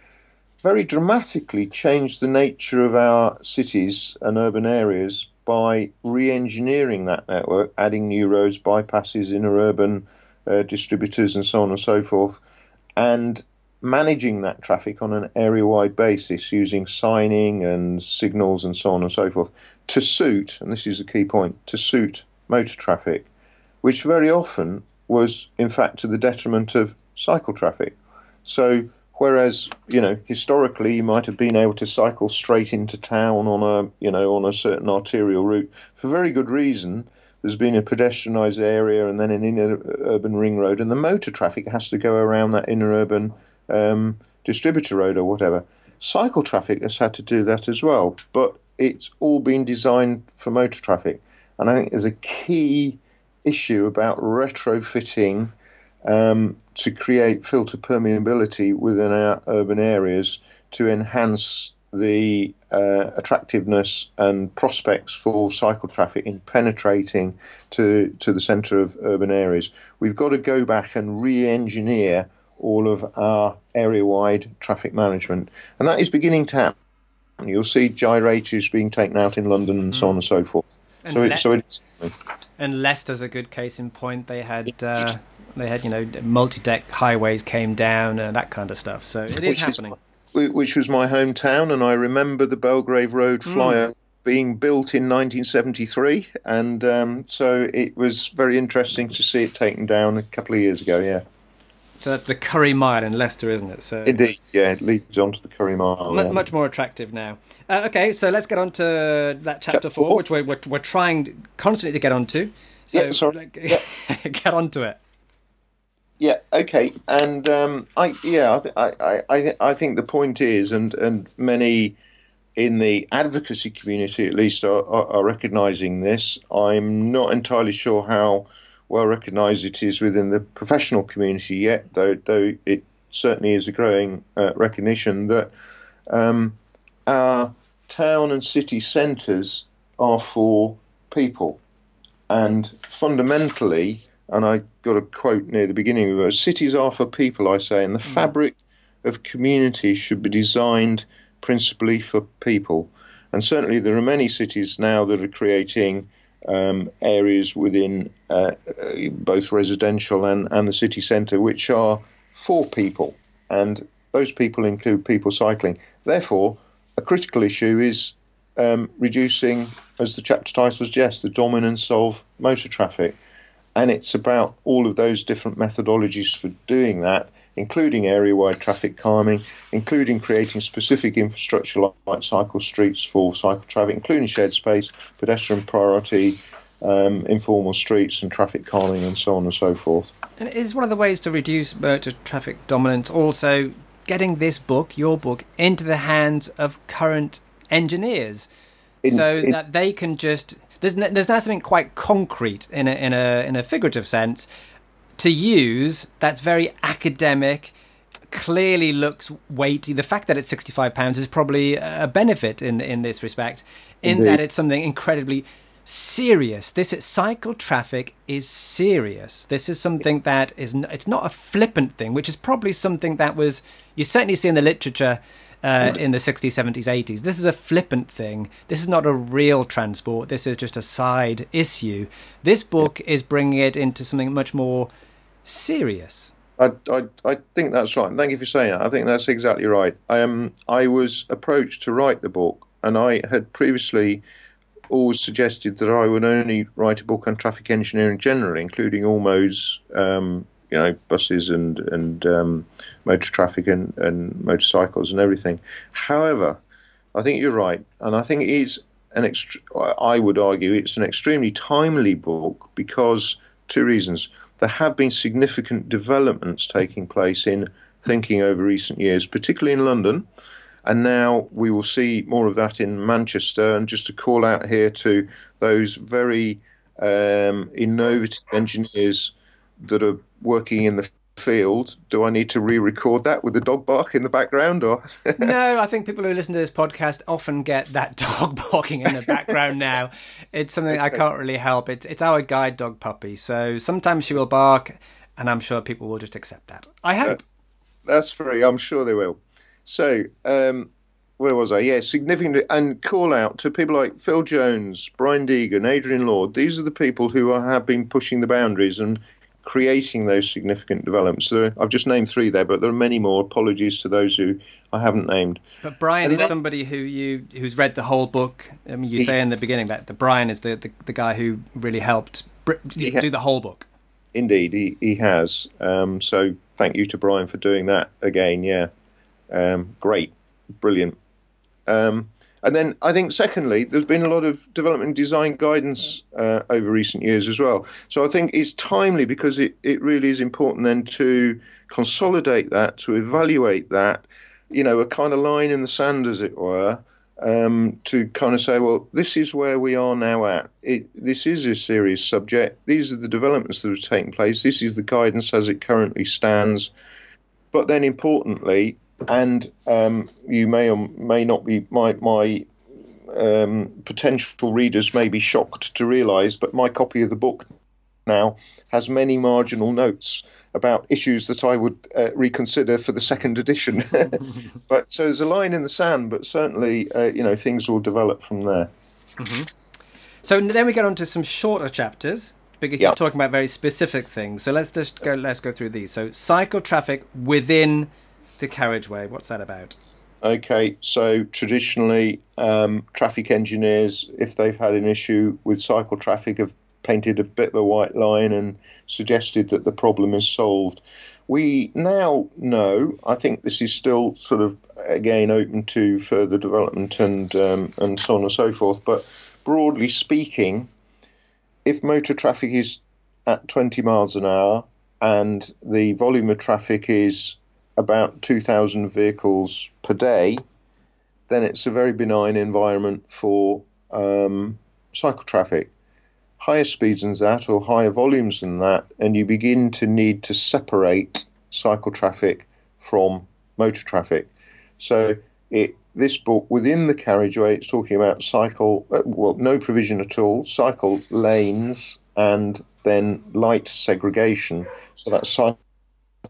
very dramatically changed the nature of our cities and urban areas by re-engineering that network, adding new roads, bypasses, inner urban uh, distributors, and so on and so forth, and managing that traffic on an area-wide basis using signing and signals and so on and so forth to suit, and this is a key point, to suit motor traffic, which very often was in fact to the detriment of cycle traffic. So whereas you know historically you might have been able to cycle straight into town on a you know on a certain arterial route for very good reason there's been a pedestrianised area and then an inner urban ring road and the motor traffic has to go around that inner urban um, distributor road or whatever cycle traffic has had to do that as well but it's all been designed for motor traffic and i think there's a key issue about retrofitting um, to create filter permeability within our urban areas to enhance the uh, attractiveness and prospects for cycle traffic in penetrating to, to the centre of urban areas. We've got to go back and re engineer all of our area wide traffic management, and that is beginning to happen. You'll see gyrators being taken out in London and so on and so forth. And so, le- it, so it's And Leicester's a good case in point. They had uh, they had you know multi-deck highways came down and that kind of stuff. So it is Which is- happening. wh- which was my hometown, and I remember the Belgrave Road flyer being built in 1973, and um, so it was very interesting to see it taken down a couple of years ago. Yeah, So that's the Curry Mile in Leicester, isn't it? So indeed. Yeah, it leads on to the Curry Mile. mu- yeah. much more attractive now. Uh, okay, so let's get on to that chapter, Chapter four, four. which we're, we're we're trying constantly to get onto. So Yeah, sorry. [laughs] get onto it. Yeah. Okay. And um, I yeah I th- I I th- I think the point is, and and many in the advocacy community at least are, are, are recognising this. I'm not entirely sure how well recognised it is within the professional community yet, though though it certainly is a growing uh, recognition that um, our town and city centres are for people, and fundamentally, and I got a quote near the beginning of it: "Cities are for people," I say, and the fabric of community should be designed principally for people. And certainly, there are many cities now that are creating um, areas within uh, both residential and, and the city centre which are for people. And those people include people cycling. Therefore, a critical issue is um, reducing, as the chapter title suggests, the dominance of motor traffic. And it's about all of those different methodologies for doing that, including area wide traffic calming, including creating specific infrastructure like, cycle streets for cycle traffic, including shared space, pedestrian priority, um, informal streets, and traffic calming, and so on and so forth. And it is one of the ways to reduce motor traffic dominance also getting this book, your book, into the hands of current engineers. In- so in- that they can just there's there's now something quite concrete in a in a in a figurative sense to use that's very academic clearly looks weighty. The fact that it's 65 pounds is probably a benefit in in this respect in Indeed. that it's something incredibly serious. This is, cycle traffic is serious. This is something that is n- it's not a flippant thing which is probably something that was you certainly see in the literature uh, in the 60s 70s 80s this is a flippant thing. This is not a real transport. This is just a side issue. This book is bringing it into something much more serious I, I, I think that's right. Thank you for saying that. I think that's exactly right. Um, I was approached to write the book, and I had previously always suggested that I would only write a book on traffic engineering generally, including all modes, um, you know, buses and and um, motor traffic and, and motorcycles and everything. However, I think you're right, and I think it is an ext- I would argue it's an extremely timely book because two reasons. There have been significant developments taking place in thinking over recent years, particularly in London, and now we will see more of that in Manchester. And just to call out here to those very um, innovative engineers that are working in the field, do I need to re-record that with the dog bark in the background, or [laughs] no, I think people who listen to this podcast often get that [laughs] dog barking in the background [laughs] now. It's something I can't really help. It's it's our guide dog puppy. So sometimes she will bark, and I'm sure people will just accept that. I hope. That's free. I'm sure they will. So, um, where was I? Yeah, significant and call out to people like Phil Jones, Brian Deegan, Adrian Lord. These are the people who are, have been pushing the boundaries and creating those significant developments. There, I've just named three there, but there are many more. Apologies to those who I haven't named. But Brian And is somebody who you who's read the whole book. I mean, you say in the beginning that the Brian is the, the, the guy who really helped do the whole book. Indeed, he, he has. Um, so thank you to Brian for doing that again. Yeah, um, great, brilliant. Um, and then I think, secondly, there's been a lot of development and design guidance uh, over recent years as well. So I think it's timely because it, it really is important then to consolidate that, to evaluate that, you know, a kind of line in the sand, as it were, um, to kind of say, well, this is where we are now at. It, this is a serious subject. These are the developments that have taken place. This is the guidance as it currently stands. But then, importantly, and um, you may or may not be my my um, potential readers may be shocked to realise, but my copy of the book now has many marginal notes about issues that I would uh, reconsider for the second edition. [laughs] but so there's a line in the sand, but certainly uh, you know things will develop from there. So then we get on to some shorter chapters because Yeah. you're talking about very specific things. So let's just go. Let's go through these. So cycle traffic within the carriageway. What's that about? Okay, so traditionally, um, traffic engineers, if they've had an issue with cycle traffic, have painted a bit of a white line and suggested that the problem is solved. We now know, I think this is still sort of again open to further development and um, and so on and so forth. But broadly speaking, if motor traffic is at 20 miles an hour and the volume of traffic is about 2,000 vehicles per day, then it's a very benign environment for um, cycle traffic. Higher speeds than that, or higher volumes than that, and you begin to need to separate cycle traffic from motor traffic. So, it, this book within the carriageway, it's talking about cycle, uh, well, no provision at all, cycle lanes, and then light segregation. So that's cycle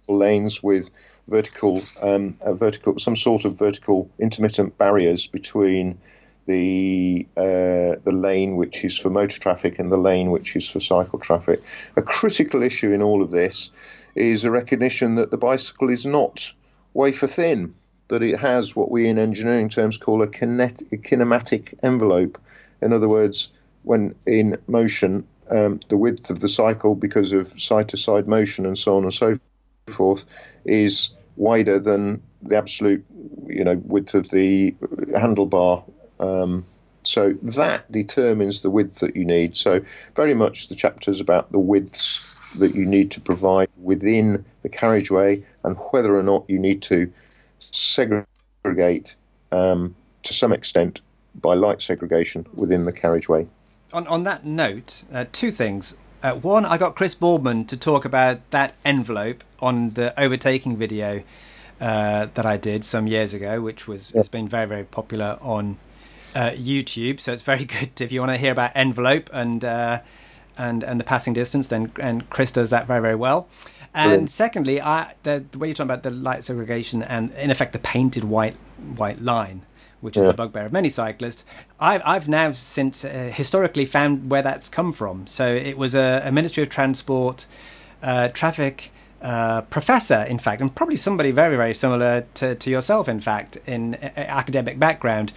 lanes with vertical, um, vertical, some sort of vertical intermittent barriers between the uh, the lane which is for motor traffic and the lane which is for cycle traffic. A critical issue in all of this is a recognition that the bicycle is not wafer thin, that it has what we in engineering terms call a, a kinematic envelope. In other words, when in motion, um, the width of the cycle, because of side to side motion and so on and so forth, is wider than the absolute, you know, width of the handlebar. Um, so that determines the width that you need. So very much the chapters about the widths that you need to provide within the carriageway and whether or not you need to segregate um, to some extent by light segregation within the carriageway. On on that note, uh, two things. Uh, one, I got Chris Boardman to talk about that envelope on the overtaking video uh, that I did some years ago, which was has been very very popular on uh, YouTube. So it's very [laughs] good if you want to hear about envelope and uh, and and the passing distance. Then and Chris does that very very well. And Brilliant. secondly, I, the, the way you're talking about the light segregation and in effect the painted white white line, which is yeah. the bugbear of many cyclists. I've, I've now since uh, historically found where that's come from. So it was a, a Ministry of Transport uh, traffic uh, professor, in fact, and probably somebody very, very similar to, to yourself, in fact, in academic background,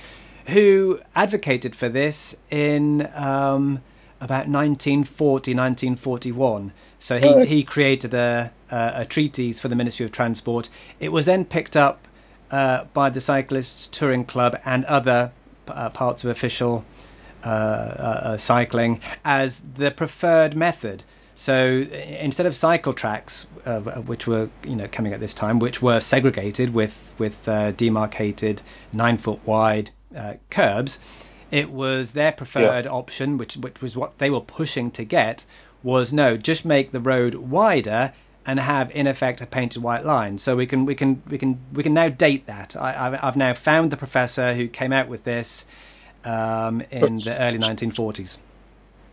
who advocated for this in um, about 1940, 1941. So he, he created a, a, a, treatise for the Ministry of Transport. It was then picked up uh, by the Cyclists Touring Club and other uh, parts of official uh, uh, cycling as the preferred method. So instead of cycle tracks, uh, which were you know coming at this time, which were segregated with with uh, demarcated nine foot wide uh, curbs, it was their preferred yeah. option, which which was what they were pushing to get. Was no, just make the road wider and have in effect a painted white line. So we can we can we can we can now date that. I, have now found the professor who came out with this um, in the early 1940s.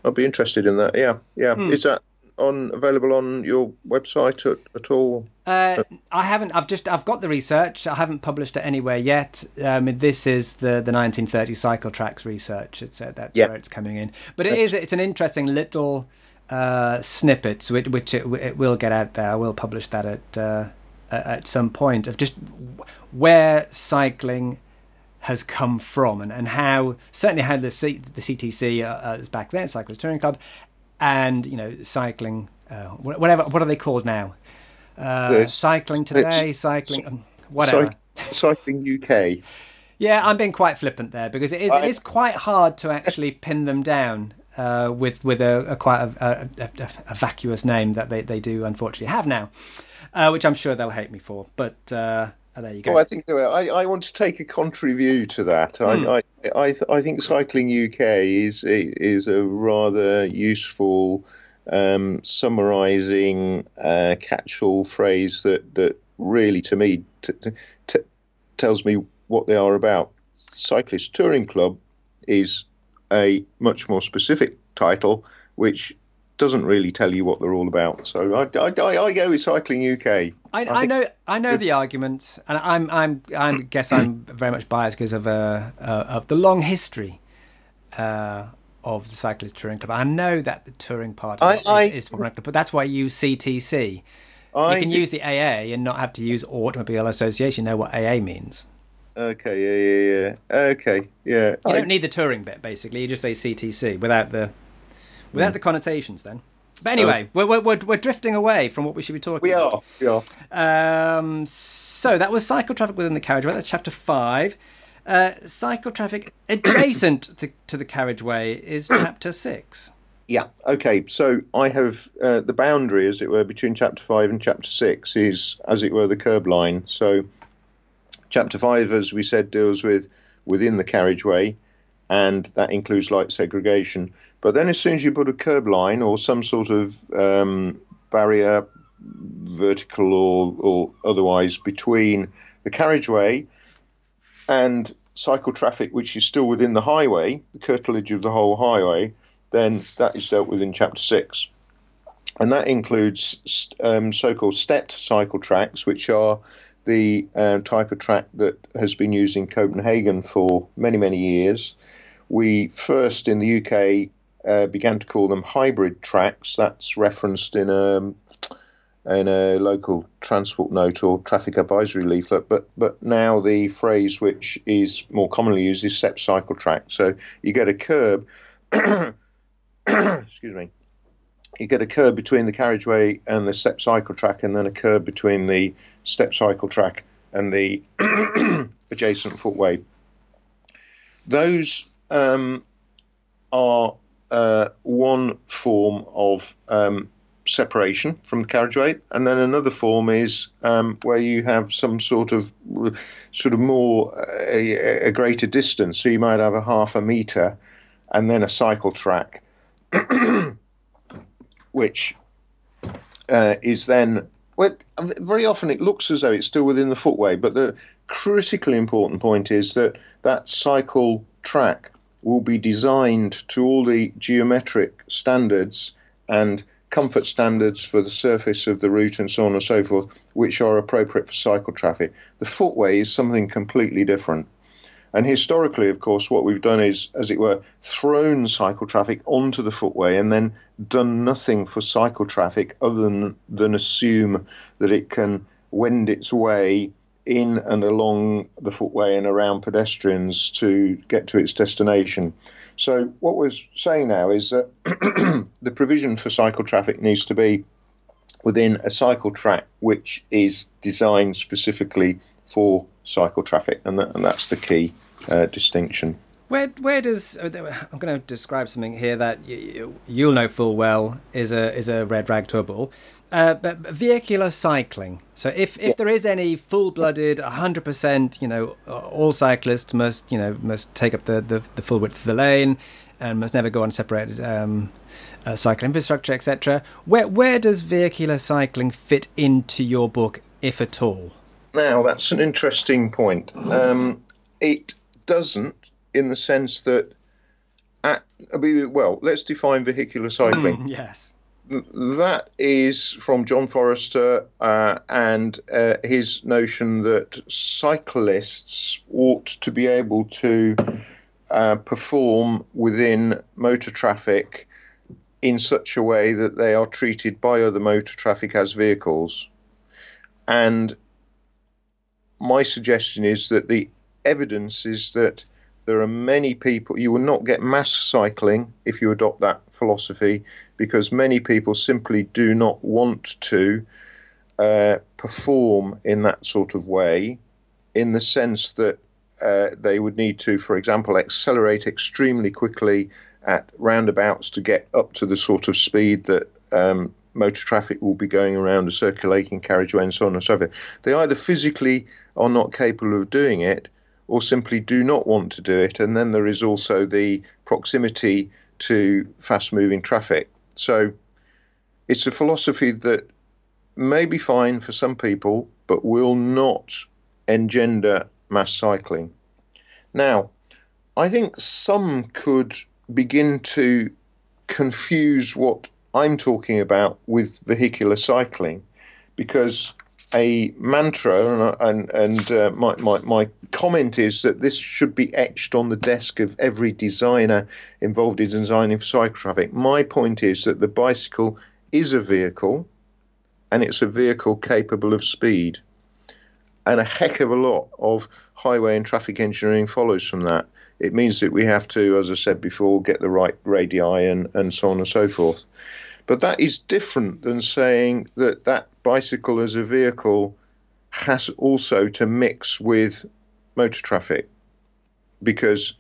I'd be interested in that. Yeah, yeah. Mm. Is that on available on your website at, at all? Uh, I haven't. I've just I've got the research. I haven't published it anywhere yet. Um, this is the the 1930 cycle tracks research. It's uh, that's yeah. where it's coming in. But it is. It's an interesting little uh, snippet, which, which it, it, will get out there. I will publish that at uh, at some point of just where cycling has come from and, and how certainly how the C, the CTC uh, is back then, Cyclist Touring Club, and you know cycling uh, whatever what are they called now? Uh, cycling today cycling um, whatever. Cycling uk [laughs] yeah i'm being quite flippant there because it is I... it is quite hard to actually pin them down uh, with with a, a quite a, a, a, vacuous name that they, they do unfortunately have now uh, which i'm sure they'll hate me for but uh, Oh, there you go. Well, I think I, I want to take a contrary view to that. Hmm. I, I, I, think Cycling UK is is a rather useful um, summarising uh, catch-all phrase that that really, to me, t- t- tells me what they are about. Cyclist Touring Club is a much more specific title, which doesn't really tell you what they're all about. So I, I, I go with Cycling UK. I, I, I know I know the argument, and I'm I'm I guess I'm very much biased because of uh, uh, of the long history uh, of the Cyclist Touring Club. I know that the touring part I, is, I, is from but that's why you use CTC. I you can use the AA and not have to use Automobile Association. You know what AA means? Okay, yeah, yeah, yeah. Okay, yeah. You don't need the touring bit. Basically, you just say CTC without the without mm. the connotations then. But anyway, uh, we're, we're, we're drifting away from what we should be talking we about. We are, we are. Um, so that was cycle traffic within the carriageway. That's chapter five. Uh, cycle traffic adjacent [coughs] to, to the carriageway is [coughs] chapter six. Yeah. Okay. So I have uh, the boundary, as it were, between chapter five and chapter six is, as it were, the curb line. So chapter five, as we said, deals with within the carriageway, and that includes light segregation. But then, as soon as you put a curb line or some sort of um, barrier, vertical or, or otherwise, between the carriageway and cycle traffic, which is still within the highway, the curtilage of the whole highway, then that is dealt with in Chapter 6. And that includes um, so called stepped cycle tracks, which are the uh, type of track that has been used in Copenhagen for many, many years. We first in the UK uh, began to call them hybrid tracks. That's referenced in a in a local transport note or traffic advisory leaflet. But but now the phrase which is more commonly used is step cycle track. So you get a curb. [coughs] excuse me. You get a curb between the carriageway and the step cycle track, and then a curb between the step cycle track and the [clears throat] adjacent footway. Those um, are uh, one form of um, separation from the carriageway, and then another form is um, where you have some sort of sort of more a, a, greater distance. So you might have a half a meter, and then a cycle track, [clears throat] which uh, is then. Very often it looks as though it's still within the footway, but the critically important point is that that cycle track will be designed to all the geometric standards and comfort standards for the surface of the route and so on and so forth, which are appropriate for cycle traffic. The footway is something completely different. And historically, of course, what we've done is, as it were, thrown cycle traffic onto the footway and then done nothing for cycle traffic other than, than assume that it can wend its way in and along the footway and around pedestrians to get to its destination. So, what we're saying now is that [clears throat] the provision for cycle traffic needs to be within a cycle track which is designed specifically for cycle traffic, and, that, and that's the key uh, distinction. Where where does uh, I'm going to describe something here that you'll know full well is a is a red rag to a bull. Uh, but vehicular cycling. So if, if yeah. there is any full-blooded, 100%, you know, all cyclists must, you know, must take up the, the, the full width of the lane and must never go on separated um, uh, cycle infrastructure, etc. Where where does vehicular cycling fit into your book, if at all? Now that's an interesting point. Um, it doesn't, in the sense that, at, well, let's define vehicular cycling. Mm, yes that is from John Forester uh, and uh, his notion that cyclists ought to be able to uh, perform within motor traffic in such a way that they are treated by other motor traffic as vehicles. And my suggestion is that the evidence is that there are many people, you will not get mass cycling if you adopt that philosophy because many people simply do not want to uh, perform in that sort of way, in the sense that uh, they would need to, for example, accelerate extremely quickly at roundabouts to get up to the sort of speed that um, motor traffic will be going around a circulating carriageway and so on and so forth. They either physically are not capable of doing it or simply do not want to do it. And then there is also the proximity to fast moving traffic. So it's a philosophy that may be fine for some people, but will not engender mass cycling. Now, I think some could begin to confuse what I'm talking about with vehicular cycling because a mantra, and, and, and uh, my, my, my comment is that this should be etched on the desk of every designer involved in designing for cycle traffic. My point is that the bicycle is a vehicle, and it's a vehicle capable of speed. And a heck of a lot of highway and traffic engineering follows from that. It means that we have to, as I said before, get the right radii and, and so on and so forth. But that is different than saying that that bicycle as a vehicle has also to mix with motor traffic because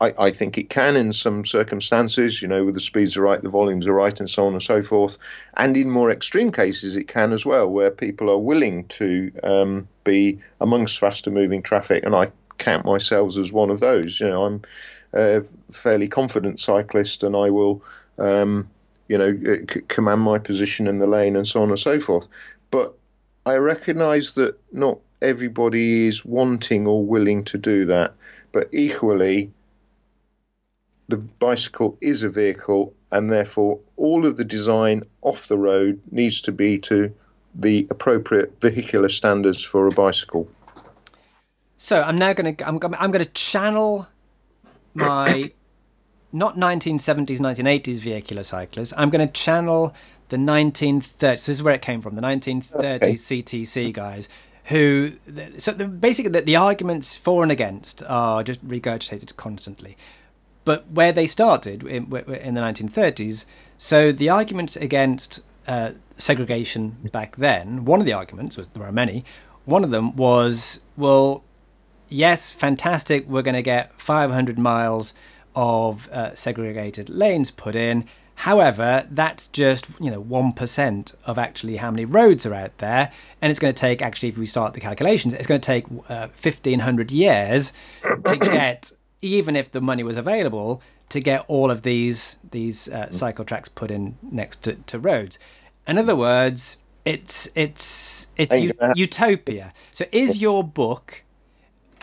I, I, think it can in some circumstances, you know, with the speeds are right, the volumes are right, and so on and so forth. And in more extreme cases, it can as well, where people are willing to um, be amongst faster moving traffic. And I count myself as one of those. You know, I'm a fairly confident cyclist, and I will, um, you know, uh, c- command my position in the lane and so on and so forth. But I recognise that not everybody is wanting or willing to do that. But equally, the bicycle is a vehicle, and therefore all of the design off the road needs to be to the appropriate vehicular standards for a bicycle. So I'm now going to I'm, I'm going to channel my [coughs] not 1970s 1980s vehicular cyclists. I'm going to channel the 1930s. This is where it came from. The 1930s okay. CTC guys who so the, basically the, the, arguments for and against are just regurgitated constantly but where they started in, in the 1930s so the arguments against uh, segregation back then one of the arguments was there are many one of them was well yes fantastic we're going to get 500 miles of uh, segregated lanes put in However, that's just you know one percent of actually how many roads are out there, and it's going to take actually if we start the calculations, it's going to take uh, fifteen hundred years to [coughs] get even if the money was available to get all of these these uh, cycle tracks put in next to, to roads. In other words, it's it's it's u- utopia. So is your book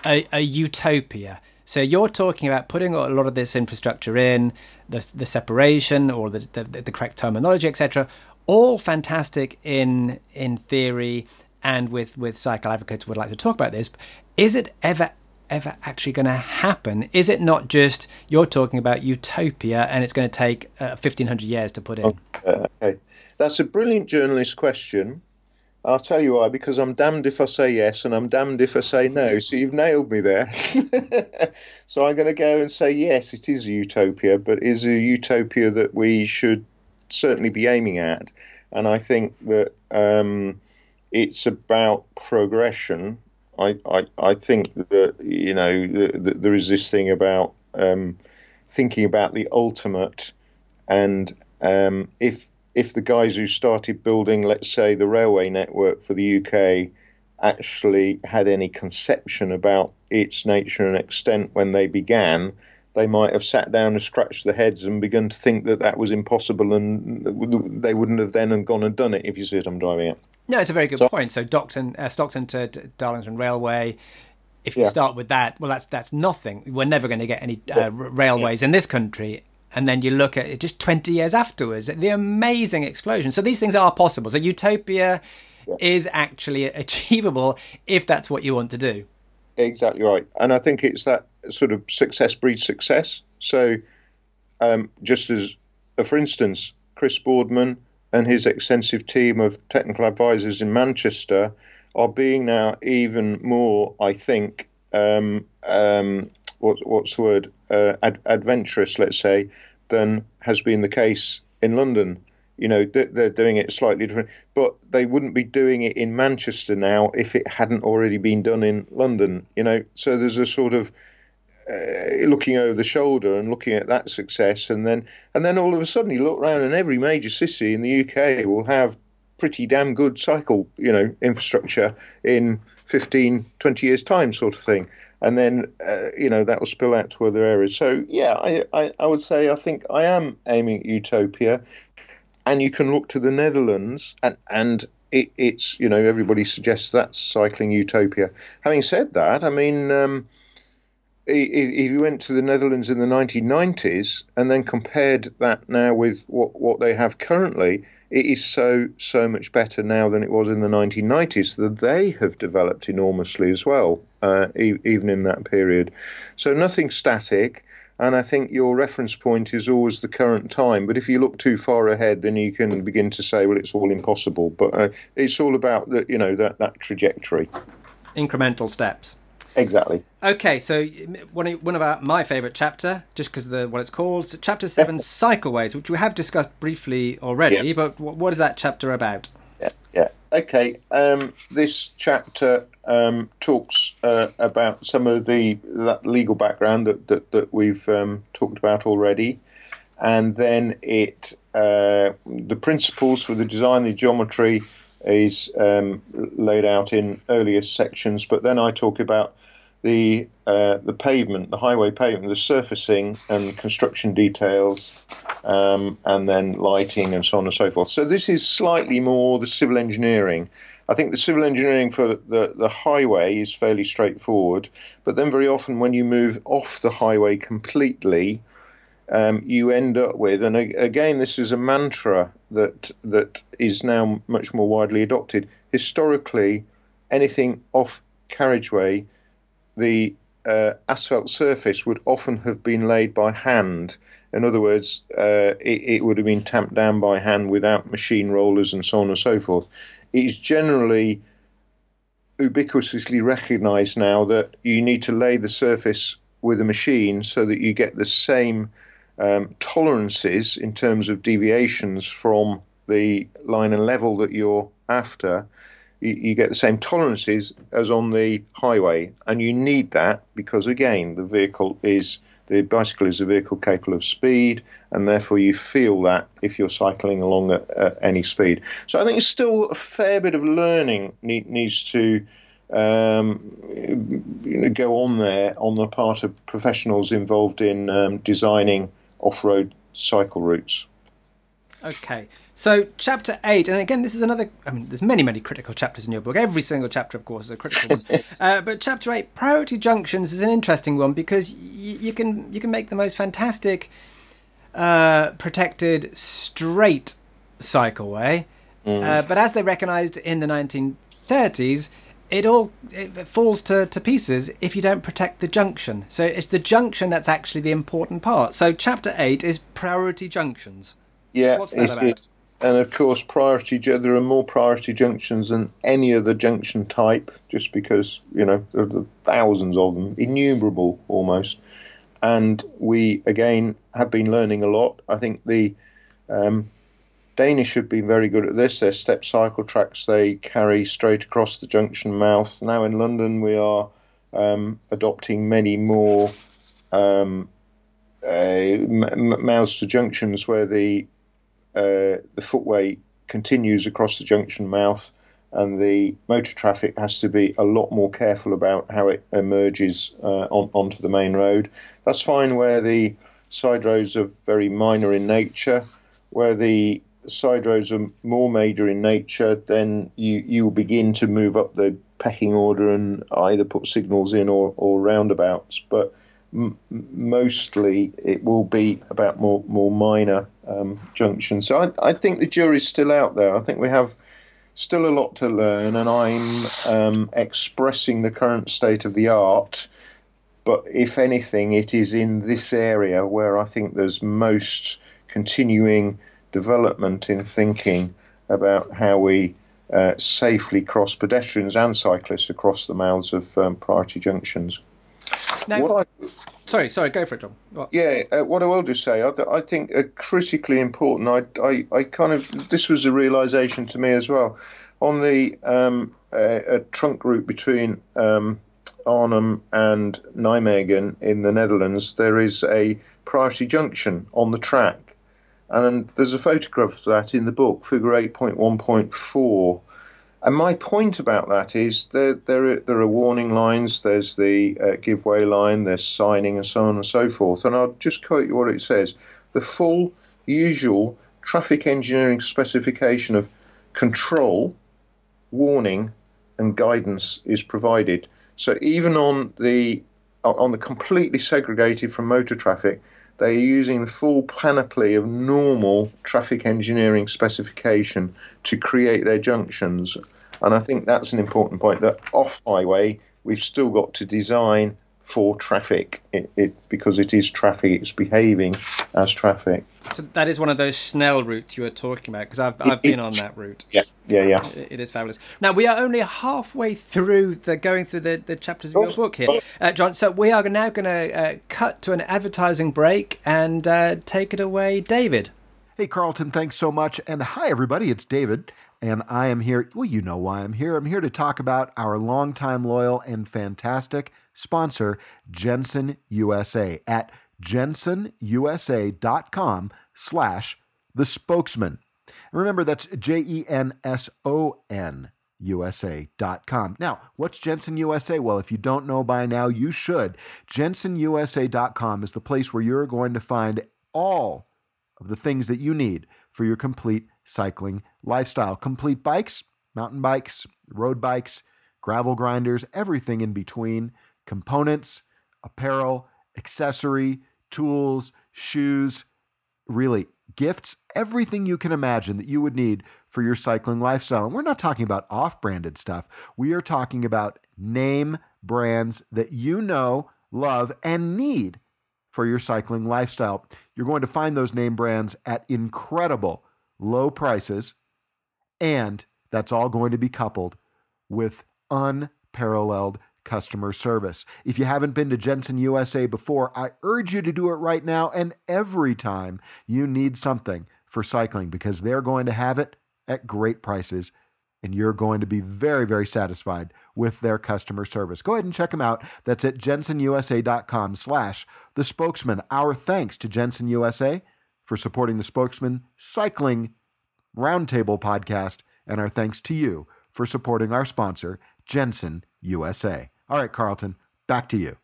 a, a utopia? So you're talking about putting a lot of this infrastructure in, the the separation or the the, the correct terminology, etc. All fantastic in in theory, and with with cycle advocates would like to talk about this. Is it ever ever actually going to happen? Is it not just you're talking about utopia and it's going to take uh, 1500 years to put in? Okay, that's a brilliant journalist question. I'll tell you why, because I'm damned if I say yes and I'm damned if I say no. So you've nailed me there. [laughs] so I'm going to go and say yes, it is a utopia, but is a utopia that we should certainly be aiming at. And I think that um, it's about progression. I, I, I think that, you know, that there is this thing about um, thinking about the ultimate and um, if if the guys who started building, let's say, the railway network for the UK actually had any conception about its nature and extent when they began, they might have sat down and scratched their heads and begun to think that that was impossible, and they wouldn't have then gone and done it. If you see what I'm driving at. No, it's a very good so, point. So, Stockton, uh, Stockton to Darlington Railway. If you yeah. start with that, well, that's that's nothing. We're never going to get any uh, railways yeah. in this country and then you look at it just 20 years afterwards the amazing explosion. So these things are possible. So utopia yeah. is actually [laughs] achievable if that's what you want to do. Exactly right. And i think it's that sort of success breeds success. So um, just as uh, for instance chris boardman and his extensive team of technical advisors in manchester are being now even more i think um, um, what, what's the word uh, ad- adventurous, let's say, than has been the case in London. You know, they're doing it slightly different, but they wouldn't be doing it in Manchester now if it hadn't already been done in London. You know, so there's a sort of uh, looking over the shoulder and looking at that success, and then and then all of a sudden you look around and every major city in the UK will have pretty damn good cycle, you know, infrastructure in 15, 20 years time, sort of thing and then uh, you know that will spill out to other areas. So yeah, I, I, I would say I think I am aiming at utopia, and you can look to the Netherlands and and it, it's you know everybody suggests that's cycling utopia. Having said that, I mean. Um, if you went to the Netherlands in the 1990s and then compared that now with what, what they have currently, it is so so much better now than it was in the 1990s. That they have developed enormously as well, uh, e- even in that period. So nothing static. And I think your reference point is always the current time. But if you look too far ahead, then you can begin to say, well, it's all impossible. But uh, it's all about the, you know, that, that trajectory. Incremental steps. Exactly. Okay, so one of, one of our, my favourite chapter, just because of the what it's called, so chapter seven, cycleways, which we have discussed briefly already. Yeah. But what is that chapter about? Yeah, yeah. Okay. Um, this chapter um, talks uh, about some of the that legal background that that, that we've um, talked about already, and then it uh, the principles for the design, the geometry is um, laid out in earlier sections. But then I talk about the uh, the pavement, the highway pavement, the surfacing and construction details, um, and then lighting and so on and so forth. So this is slightly more the civil engineering. I think the civil engineering for the, the highway is fairly straightforward, but then very often when you move off the highway completely, um, you end up with, and again, this is a mantra that that is now much more widely adopted. Historically, anything off carriageway the uh, asphalt surface would often have been laid by hand. In other words, uh, it, it, would have been tamped down by hand without machine rollers and so on and so forth. It is generally ubiquitously recognized now that you need to lay the surface with a machine so that you get the same um, tolerances in terms of deviations from the line and level that you're after you, you get the same tolerances as on the highway, and you need that because again the vehicle is the bicycle is a vehicle capable of speed, and therefore you feel that if you're cycling along at, at any speed. So I think it's still a fair bit of learning need, needs to um, you know, go on there on the part of professionals involved in um, designing off-road cycle routes. Okay, so chapter eight, and again, this is another. I mean, there's many, many critical chapters in your book. Every single chapter, of course, is a critical one. [laughs] Uh, but chapter eight, priority junctions, is an interesting one because y- you can you can make the most fantastic, uh, protected, straight cycleway. Mm. Uh, but as they recognised in the 1930s, it all it falls to, to pieces if you don't protect the junction. So it's the junction that's actually the important part. So chapter eight is priority junctions. Yeah, what's that about? and of course, priority there are more priority junctions than any other junction type, just because you know there are thousands of them, innumerable almost. And we again have been learning a lot. I think the um, Danish have been very good at this. Their step cycle tracks they carry straight across the junction mouth. Now in London, we are um, adopting many more um, uh, mouths to junctions where the uh, the footway continues across the junction mouth, and the motor traffic has to be a lot more careful about how it emerges uh, on, onto the main road. That's fine where the side roads are very minor in nature. Where the side roads are more major in nature, then you you begin to move up the pecking order and either put signals in or, or roundabouts. But m- mostly it will be about more more minor um, junctions. So I, I think the jury's still out there. I think we have still a lot to learn, and I'm um, expressing the current state of the art. But if anything, it is in this area where I think there's most continuing development in thinking about how we uh, safely cross pedestrians and cyclists across the mouths of um, priority junctions. Now, I, sorry, sorry, go for it, John. What? Yeah, uh, what I will just say, I, I think uh, critically important. I, I, I kind of this was a realization to me as well on the um, a trunk route between um, Arnhem and Nijmegen in the Netherlands. There is a priority junction on the track and there's a photograph of that in the book, figure 8.1.4. And my point about that is there, there, are, there are warning lines, there's the uh, give way line, there's signing, and so on and so forth. And I'll just quote you what it says the full, usual traffic engineering specification of control, warning, and guidance is provided. So even on the on the completely segregated from motor traffic, they're using the full panoply of normal traffic engineering specification to create their junctions. And I think that's an important point that off highway, we've still got to design for traffic it, it, because it is traffic, it's behaving as traffic. So that is one of those Snell routes you were talking about because I've, I've been on that route. Yeah, yeah, yeah. It, it is fabulous. Now we are only halfway through the going through the, the chapters of your book here, uh, John. So we are now going to uh, cut to an advertising break and uh, take it away, David. Hey, Carlton, thanks so much. And hi, everybody, it's David. And I am here. Well, you know why I'm here. I'm here to talk about our longtime loyal and fantastic sponsor, Jenson USA, at jensonusa.com slash the spokesmen. Remember, that's J-E-N-S-O-N USA.com. Now, what's Jenson USA? Well, if you don't know by now, you should. JensonUSA.com is the place where you're going to find all of the things that you need for your complete cycling lifestyle. Complete bikes, mountain bikes, road bikes, gravel grinders, everything in between components, apparel, accessory, tools, shoes, really gifts, everything you can imagine that you would need for your cycling lifestyle. And we're not talking about off branded stuff, we are talking about name brands that you know, love, and need for your cycling lifestyle. You're going to find those name brands at incredible low prices, and that's all going to be coupled with unparalleled customer service. If you haven't been to Jenson USA before, I urge you to do it right now and every time you need something for cycling because they're going to have it at great prices and you're going to be very, very satisfied with their customer service. Go ahead and check them out. That's at jensonusa.com slash the spokesmen. Our thanks to Jenson USA for supporting the Spokesmen Cycling Roundtable podcast, and our thanks to you for supporting our sponsor, Jenson USA. All right, Carlton, back to you.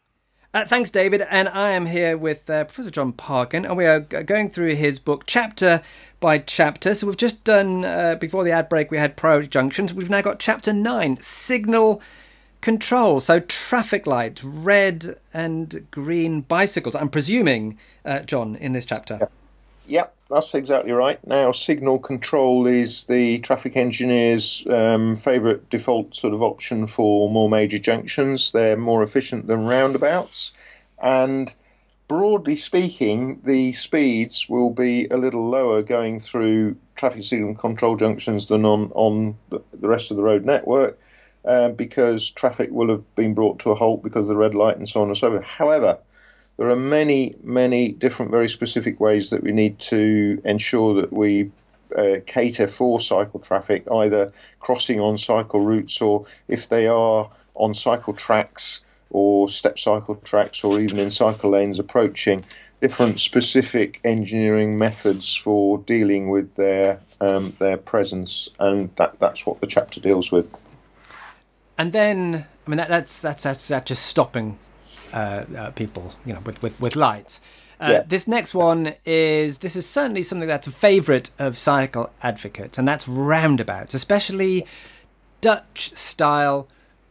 Uh, thanks, David. And I am here with uh, Professor John Parkin, and we are g- going through his book chapter by chapter. So we've just done, uh, before the ad break, we had priority junctions. We've now got chapter nine signal control. So traffic lights, red and green bicycles. I'm presuming, uh, John, in this chapter. Yep, that's exactly right. Now, signal control is the traffic engineer's um, favourite default sort of option for more major junctions. They're more efficient than roundabouts, and broadly speaking, the speeds will be a little lower going through traffic signal control junctions than on on the rest of the road network. Uh, because traffic will have been brought to a halt because of the red light and so on and so forth. However, there are many, many different, very specific ways that we need to ensure that we uh, cater for cycle traffic, either crossing on cycle routes or if they are on cycle tracks or step cycle tracks or even in cycle lanes approaching different specific engineering methods for dealing with their um, their presence, and that, that's what the chapter deals with. And then, I mean, that, that's, that's that's that's just stopping people, you know, with with, with lights. Uh, yeah. This next one is this is certainly something that's a favourite of cycle advocates, and that's roundabouts, especially Dutch style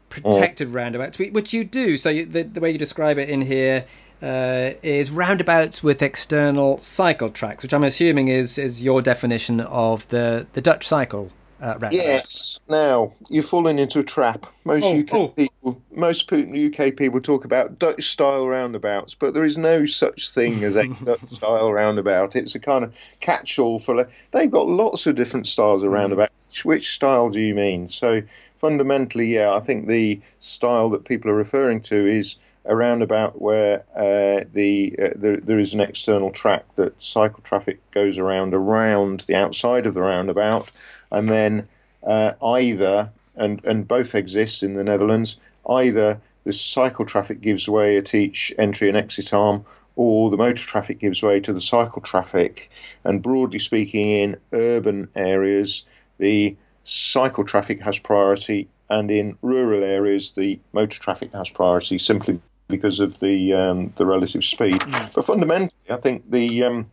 protected mm. roundabouts, which you do. So you, the the way you describe it in here uh, is roundabouts with external cycle tracks, which I'm assuming is is your definition of the the Dutch cycle uh, yes. Now you've fallen into a trap. Most oh, UK oh. people, most UK people talk about Dutch style roundabouts, but there is no such thing as a [laughs] Dutch style roundabout. It's a kind of catch-all for. They've got lots of different styles of mm. roundabouts. Which style do you mean? So fundamentally, yeah, I think the style that people are referring to is a roundabout where uh, the uh, there, there is an external track that cycle traffic goes around around the outside of the roundabout and then uh, either and and both exist in the Netherlands. Either the cycle traffic gives way at each entry and exit arm, or the motor traffic gives way to the cycle traffic. And broadly speaking, in urban areas, the cycle traffic has priority, and in rural areas, the motor traffic has priority simply because of the um, the relative speed. Mm. But fundamentally, I think the um,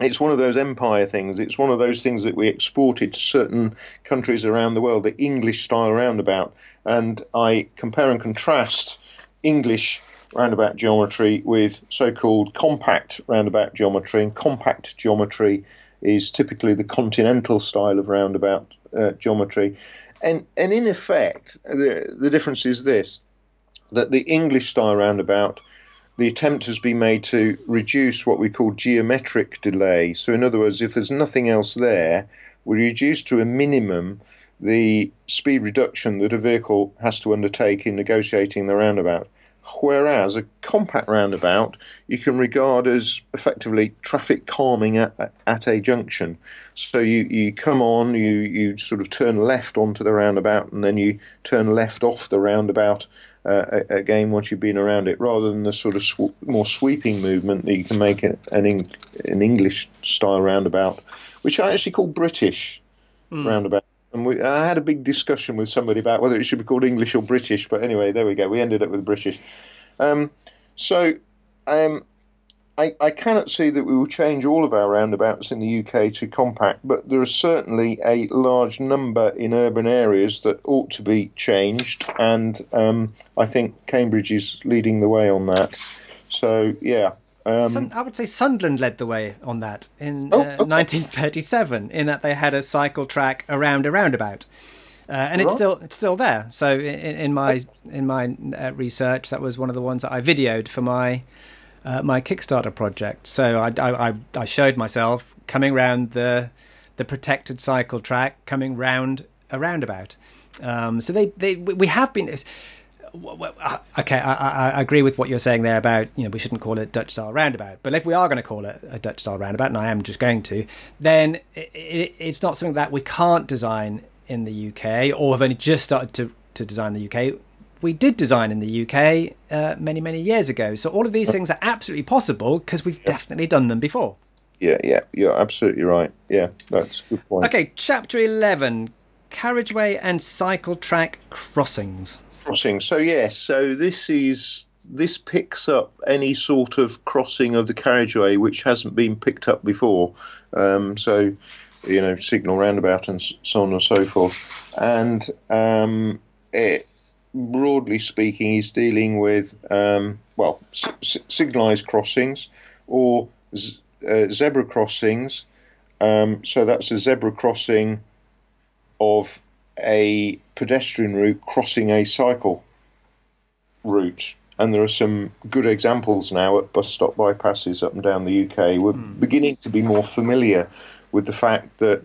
it's one of those empire things. It's one of those things that we exported to certain countries around the world, the English style roundabout. And I compare and contrast English roundabout geometry with so called compact roundabout geometry. And compact geometry is typically the continental style of roundabout uh, geometry. And, and in effect, the, the difference is this that the English style roundabout the attempt has been made to reduce what we call geometric delay. So, in other words, if there's nothing else there, we reduce to a minimum the speed reduction that a vehicle has to undertake in negotiating the roundabout. Whereas a compact roundabout you can regard as effectively traffic calming at, at a junction. So you, you come on, you, you sort of turn left onto the roundabout, and then you turn left off the roundabout uh, again once you've been around it, rather than the sort of sw- more sweeping movement that you can make an, an English style roundabout, which I actually call British mm. roundabout. And we, I had a big discussion with somebody about whether it should be called English or British, but anyway, there we go. We ended up with British. Um, so um, I, I, cannot see that we will change all of our roundabouts in the UK to compact, but there are certainly a large number in urban areas that ought to be changed, and um, I think Cambridge is leading the way on that. So, yeah. Um, Sun, I would say Sunderland led the way on that in oh, uh, 1937, in that they had a cycle track around a roundabout. Uh, and it's still it's still there. So in, in my in my uh, research, that was one of the ones that I videoed for my uh, my Kickstarter project. So I, I, I showed myself coming round the the protected cycle track, coming round a roundabout. Um, so they, they we have been. Uh, okay, I, I, agree with what you're saying there about you know we shouldn't call it Dutch style roundabout, but if we are going to call it a Dutch style roundabout, and I am just going to, then it, it, it's not something that we can't design in the UK or have only just started to to design the UK. We did design in the UK uh, many, many years ago. So all of these things are absolutely possible because we've definitely done them before. Yeah, yeah, you're absolutely right. Yeah, that's a good point. Okay, chapter 11 carriageway and cycle track crossings. Crossing. So, yes, so this is this picks up any sort of crossing of the carriageway which hasn't been picked up before. Um, so, you know, signal roundabout and so on and so forth. And um, it, broadly speaking, is dealing with, um, well, s- signalised crossings or z- uh, zebra crossings. Um, so that's a zebra crossing of a pedestrian route crossing a cycle route. And there are some good examples now at bus stop bypasses up and down the UK. We're mm. beginning to be more familiar with the fact that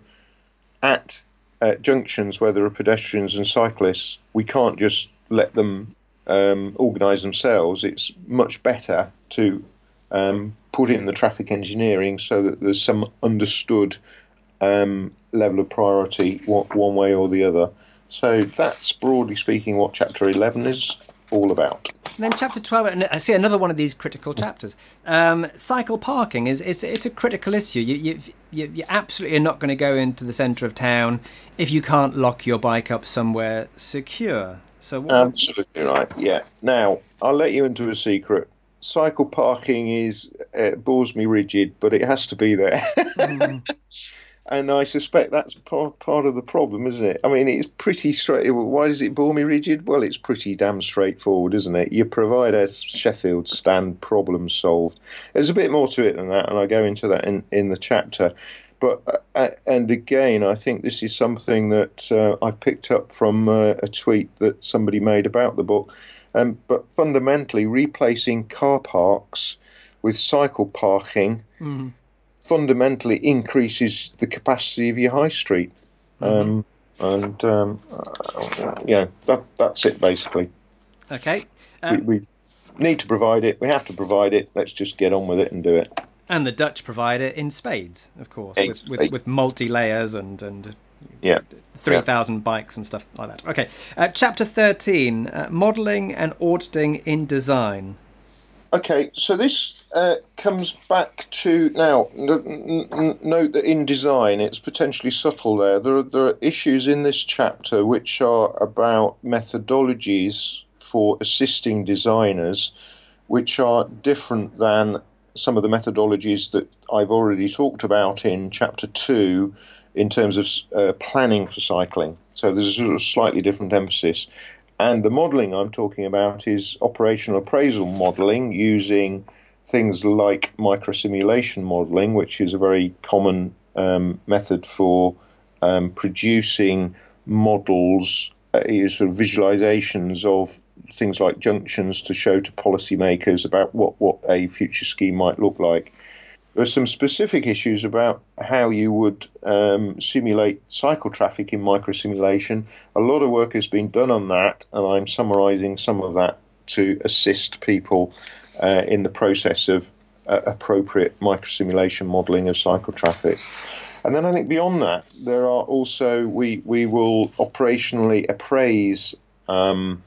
at uh, junctions where there are pedestrians and cyclists, we can't just let them um, organise themselves. It's much better to um, put it in the traffic engineering so that there's some understood um, level of priority one way or the other. So that's broadly speaking what Chapter 11 is all about. And then chapter 12, and I see another one of these critical chapters. Um, cycle parking is it's, it's a critical issue. You, you, you absolutely are not going to go into the centre of town if you can't lock your bike up somewhere secure. So what... Absolutely right, yeah. Now, I'll let you into a secret. Cycle parking is uh, bores me rigid, but it has to be there. mm. [laughs] and I suspect that's part, part of the problem, isn't it? I mean, it's pretty straight. Why does it bore me rigid? Well, it's pretty damn straightforward, isn't it? You provide a Sheffield stand, problem solved. There's a bit more to it than that, and I go into that in, in the chapter. But uh, uh and again, I think this is something that uh, I picked up from uh, a tweet that somebody made about the book. Um, but fundamentally, replacing car parks with cycle parking. Mm fundamentally increases the capacity of your high street. Mm-hmm. Um, and um, uh, yeah, that that's it basically. Okay. Um, we, we, need to provide it. We have to provide it. Let's just get on with it and do it. And the Dutch provide it in spades, of course, with, with, with multi layers and and yeah. 3,000 yeah. bikes and stuff like that. Okay. Uh, chapter 13 uh, Modelling and Auditing in Design. Okay, so this uh, comes back to now. N- n- note that in design, it's potentially subtle. There, there are, there are issues in this chapter which are about methodologies for assisting designers, which are different than some of the methodologies that I've already talked about in chapter two, in terms of uh, planning for cycling. So there's a sort of slightly different emphasis. And the modeling I'm talking about is operational appraisal modeling using things like microsimulation modeling, which is a very common um, method for um, producing models, uh, sort of visualizations of things like junctions to show to policymakers about what, what a future scheme might look like. There are some specific issues about how you would um, simulate cycle traffic in microsimulation. A lot of work has been done on that, and I'm summarising some of that to assist people uh, in the process of uh, appropriate microsimulation modelling of cycle traffic. And then I think beyond that, there are also we we will operationally appraise um,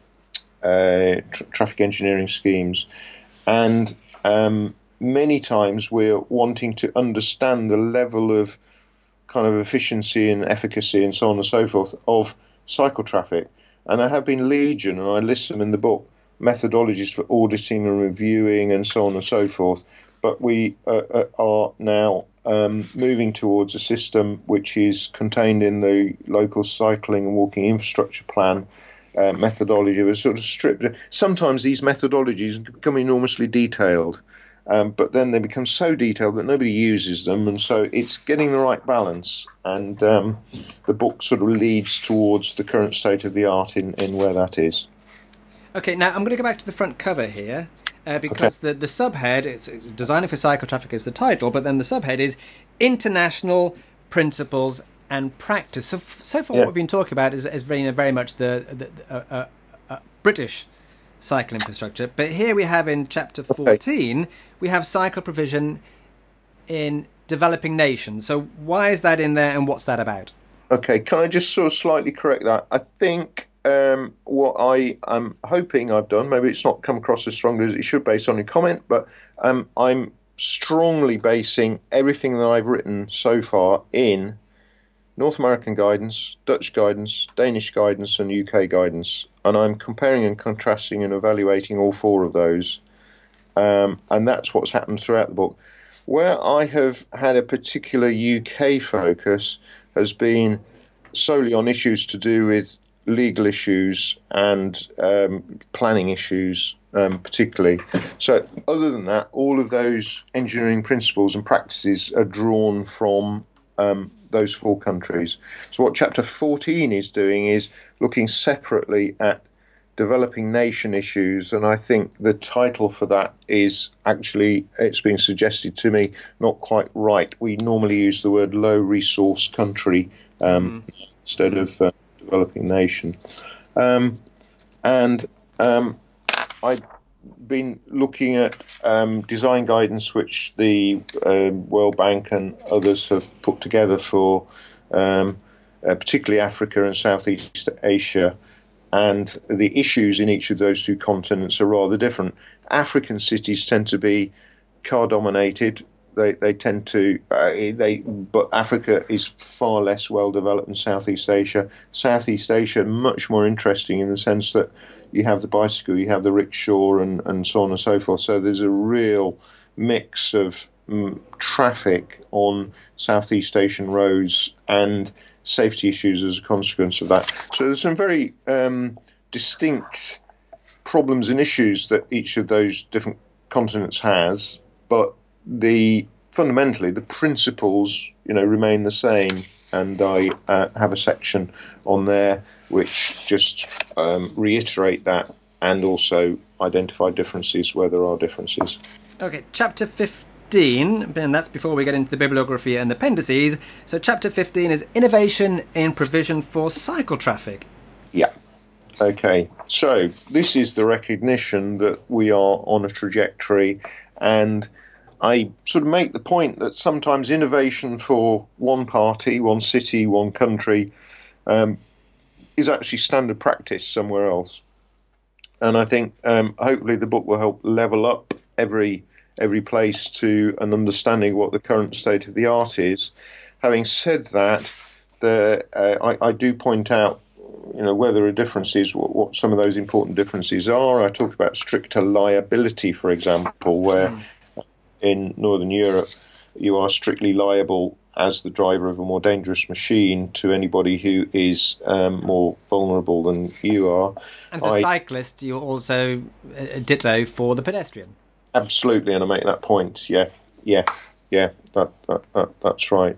uh, traffic engineering schemes, and um, many times we're wanting to understand the level of kind of efficiency and efficacy and so on and so forth of cycle traffic. And there have been legion, and I list them in the book, methodologies for auditing and reviewing and so on and so forth. But we uh, uh are now um, moving towards a system which is contained in the local cycling and walking infrastructure plan. Uh, methodology was sort of stripped. Sometimes these methodologies become enormously detailed, um, but then they become so detailed that nobody uses them, and so it's getting the right balance. And um, the book sort of leads towards the current state of the art in, in where that is. Okay, now I'm going to go back to the front cover here. Uh, because okay. the, the subhead, it's Designing for Cycle Traffic is the title, but then the subhead is International Principles and Practice. So, so far, yeah. what we've been talking about is, is very, very much the, the uh, uh, uh, British cycle infrastructure. But here we have in chapter 14, okay. we have cycle provision in developing nations. So why is that in there and what's that about? Okay, can I just sort of slightly correct that? I think um, what I am hoping I've done, maybe it's not come across as strongly as it should based on your comment, but um, I'm strongly basing everything that I've written so far in North American guidance, Dutch guidance, Danish guidance, and UK guidance. And I'm comparing and contrasting and evaluating all four of those. Um, and that's what's happened throughout the book. Where I have had a particular UK focus has been solely on issues to do with legal issues and um, planning issues, um, particularly. So, other than that, all of those engineering principles and practices are drawn from um, those four countries. So, what Chapter 14 is doing is looking separately at developing nation issues, and I think the title for that is actually, it's been suggested to me, not quite right. We normally use the word low resource country um, mm. instead of uh, developing nation. Um, and um, I've been looking at um, design guidance which the uh, World Bank and others have put together for um, uh, particularly Africa and Southeast Asia. And the issues in each of those two continents are rather different. African cities tend to be car dominated, they, they tend to uh, they but Africa is far less well developed than Southeast Asia. Southeast Asia much more interesting in the sense that you have the bicycle, you have the rickshaw, and and so on and so forth. So there's a real mix of um, traffic on Southeast Asian roads and safety issues as a consequence of that. So there's some very um, distinct problems and issues that each of those different continents has, but the fundamentally the principles you know remain the same and I uh, have a section on there which just um, reiterate that and also identify differences where there are differences. Okay, chapter 15, and that's before we get into the bibliography and the appendices. So, chapter 15 is innovation in provision for cycle traffic. Yeah. Okay, so this is the recognition that we are on a trajectory and I sort of make the point that sometimes innovation for one party, one city, one country um, is actually standard practice somewhere else. And I think um, hopefully the book will help level up every every place to an understanding what the current state of the art is. Having said that, the, uh, I, I, do point out, you know, where there are differences, what, what, some of those important differences are. I talk about stricter liability, for example, where mm in Northern Europe, you are strictly liable as the driver of a more dangerous machine to anybody who is um, more vulnerable than you are. As a I, cyclist, you're also a ditto for the pedestrian. Absolutely, and I make that point. Yeah, yeah, yeah. That, that, that that's right.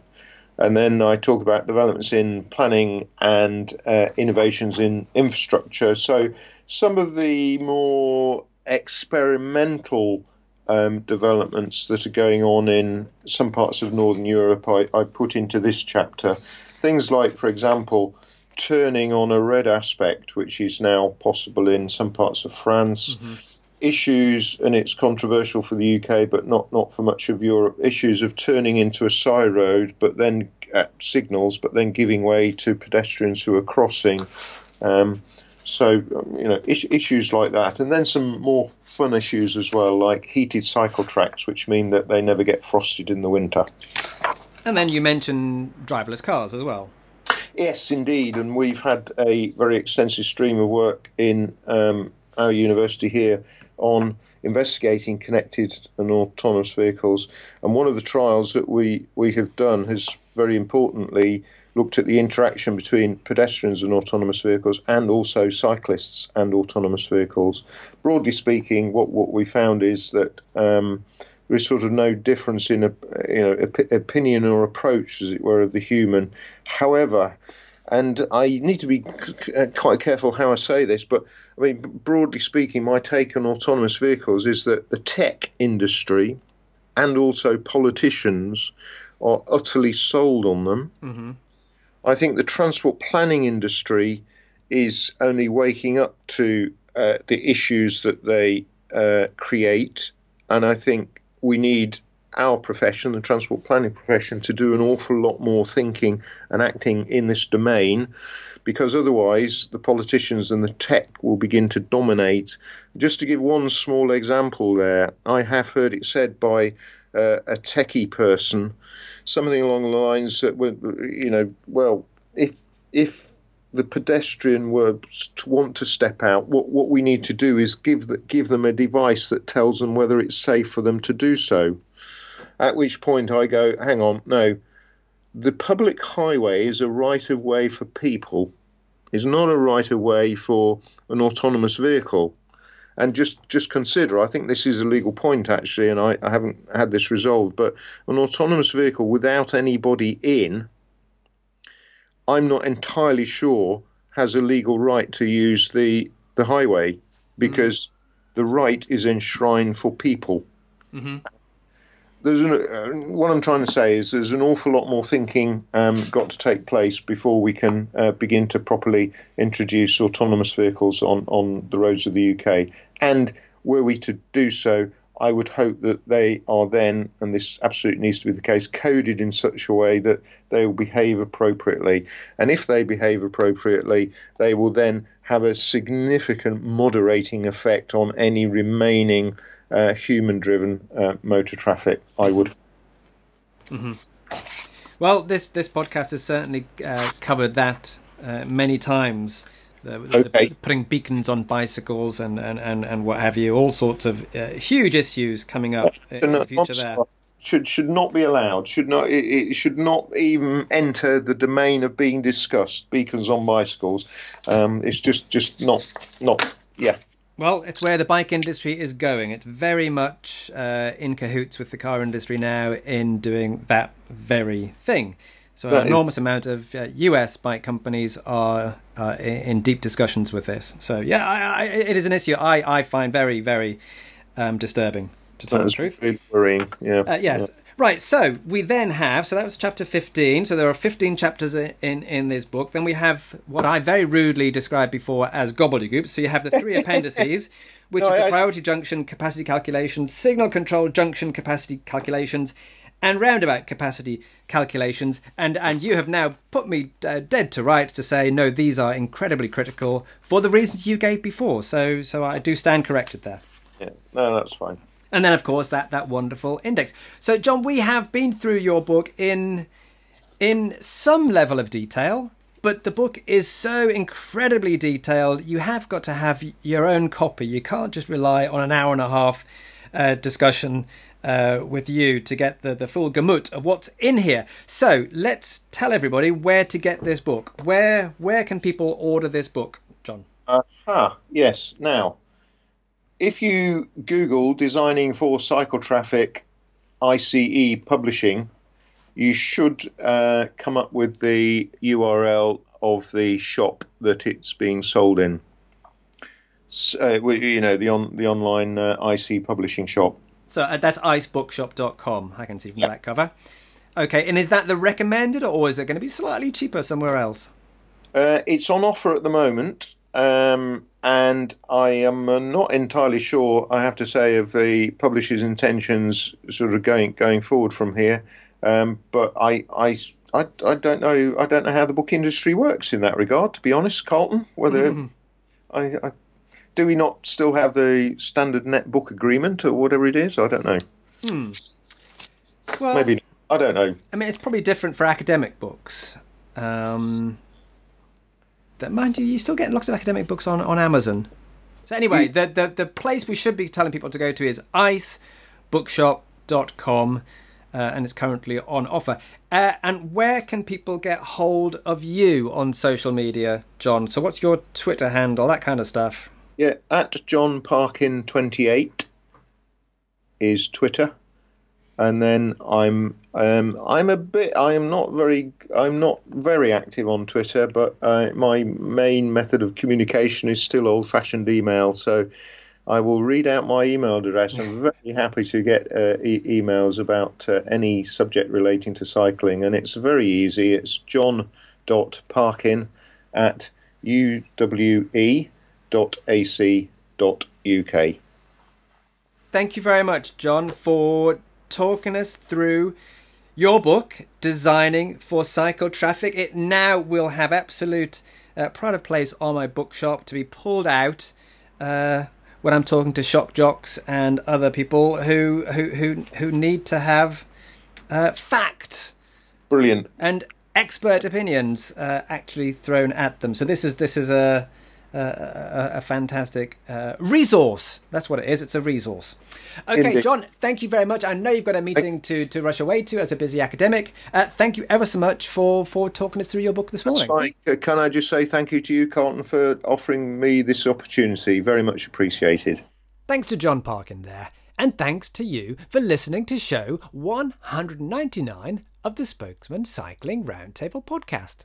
And then I talk about developments in planning and uh, innovations in infrastructure. So some of the more experimental um, developments that are going on in some parts of Northern Europe, I, I put into this chapter. Things like, for example, turning on a red aspect, which is now possible in some parts of France. Mm-hmm. Issues, and it's controversial for the UK, but not, not for much of Europe. Issues of turning into a side road, but then at signals, but then giving way to pedestrians who are crossing. Um, so, you know, is- issues like that. And then some more fun issues as well, like heated cycle tracks, which mean that they never get frosted in the winter. And then you mentioned driverless cars as well. Yes, indeed. And we've had a very extensive stream of work in um, our university here on investigating connected and autonomous vehicles. And one of the trials that we, we have done has very importantly looked at the interaction between pedestrians and autonomous vehicles and also cyclists and autonomous vehicles. Broadly speaking, what, what we found is that um, there is sort of no difference in a, you know, op- opinion or approach, as it were, of the human. However, and I need to be c- quite careful how I say this, but I mean, broadly speaking, my take on autonomous vehicles is that the tech industry and also politicians are utterly sold on them. Mm-hmm. I think the transport planning industry is only waking up to uh, the issues that they uh, create, and I think we need our profession, the transport planning profession, to do an awful lot more thinking and acting in this domain because otherwise the politicians and the tech will begin to dominate. Just to give one small example there, I have heard it said by uh, a techie person something along the lines that, you know, well, if if the pedestrian were to want to step out, what, what we need to do is give the, give them a device that tells them whether it's safe for them to do so. At which point I go, hang on, no, the public highway is a right of way for people, is not a right of way for an autonomous vehicle. And just, just consider, I think this is a legal point actually, and I, I haven't had this resolved, but an autonomous vehicle without anybody in, I'm not entirely sure has a legal right to use the, the highway because mm the right is enshrined for people. Mm-hmm there's an, uh, what I'm trying to say is there's an awful lot more thinking um, got to take place before we can uh, begin to properly introduce autonomous vehicles on, on the roads of the UK. And were we to do so, I would hope that they are then, and this absolutely needs to be the case, coded in such a way that they will behave appropriately. And if they behave appropriately, they will then have a significant moderating effect on any remaining uh, human-driven uh, motor traffic. I would. Mm-hmm. Well, this this podcast has certainly uh, covered that uh, many times. The, okay. the, putting beacons on bicycles and, and, and, and what have you, all sorts of uh, huge issues coming up in the future there should should not be allowed. Should not it, it, should not even enter the domain of being discussed. Beacons on bicycles. Um, it's just just not not yeah well, it's where the bike industry is going. It's very much uh, in cahoots with the car industry now in doing that very thing. So, an enormous amount of uh, US bike companies are uh, in deep discussions with this. So, yeah, I, I, it is an issue I, I find very, very um, disturbing, to tell the truth. Worrying, yeah. Uh, yes. Yeah. Right, so we then have, so that was chapter 15. So there are 15 chapters in, in this book. Then we have what I very rudely described before as gobbledygook. So you have the three [laughs] appendices, which no, is the I, priority junction capacity calculations, signal control junction capacity calculations, and roundabout capacity calculations. And, and you have now put me uh, dead to rights to say, no, these are incredibly critical for the reasons you gave before. So, so I do stand corrected there. Yeah, no, that's fine. And then, of course, that that wonderful index. So, John, we have been through your book in in some level of detail, but the book is so incredibly detailed. You have got to have your own copy. You can't just rely on an hour and a half uh, discussion uh, with you to get the, the full gamut of what's in here. So let's tell everybody where to get this book. Where where can people order this book, John? Aha, uh-huh. yes. Now, if you Google designing for cycle traffic ICE publishing, you should uh, come up with the URL of the shop that it's being sold in. So, uh, you know, the on the online uh, ICE publishing shop. So uh, that's icebookshop.com. I can see from yep. that cover. Okay, and is that the recommended, or is it going to be slightly cheaper somewhere else? Uh, it's on offer at the moment. Um, and I am uh, not entirely sure, I have to say, of the publisher's intentions sort of going going forward from here. Um, but I, I, I, I, don't know. I don't know how the book industry works in that regard. To be honest, Carlton, whether mm. I, I, do we not still have the standard net book agreement or whatever it is? I don't know. Hmm. Well, maybe I don't know. I mean, it's probably different for academic books. Um, that mind you, you're still getting lots of academic books on, on Amazon. So anyway, the, the the place we should be telling people to go to is icebookshop.com. Uh, and it's currently on offer. Uh, and where can people get hold of you on social media, John? So, what's your Twitter handle, that kind of stuff? Yeah, at John Parkin28 is Twitter and then I'm um, I'm a bit I am not very I'm not very active on Twitter, but uh, my main method of communication is still old-fashioned email. So I will read out my email address. I'm [laughs] very happy to get uh, e- emails about uh, any subject relating to cycling, and it's very easy. It's john.parkin at uwe.ac.uk. Thank you very much, John, for talking us through your book, Designing for Cycle Traffic. It now will have absolute uh, pride of place on my bookshop to be pulled out uh, when I'm talking to shock jocks and other people who who who, who need to have uh, fact. Brilliant. And expert opinions uh, actually thrown at them. So this is this is a a, a, fantastic uh, resource. That's what it is. It's a resource. Okay, Indeed. John, thank you very much. I know you've got a meeting to, to rush away to as a busy academic. Uh, thank you ever so much for, for talking us through your book this morning. Fine. Can I just say thank you to you, Carlton, for offering me this opportunity? Very much appreciated. Thanks to John Parkin there. And thanks to you for listening to show 199 of the Spokesmen Cycling Roundtable podcast.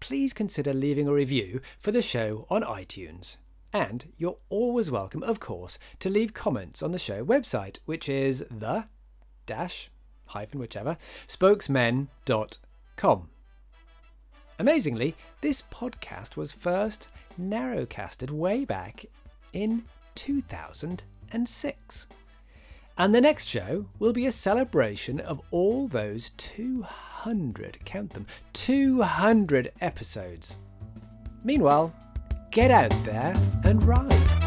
Please consider leaving a review for the show on iTunes. And you're always welcome, of course, to leave comments on the show website, which is the dash hyphen whichever spokesmen.com. Amazingly, this podcast was first narrowcasted way back in 2006. And the next show will be a celebration of all those 200, count them, 200 episodes. Meanwhile, get out there and ride.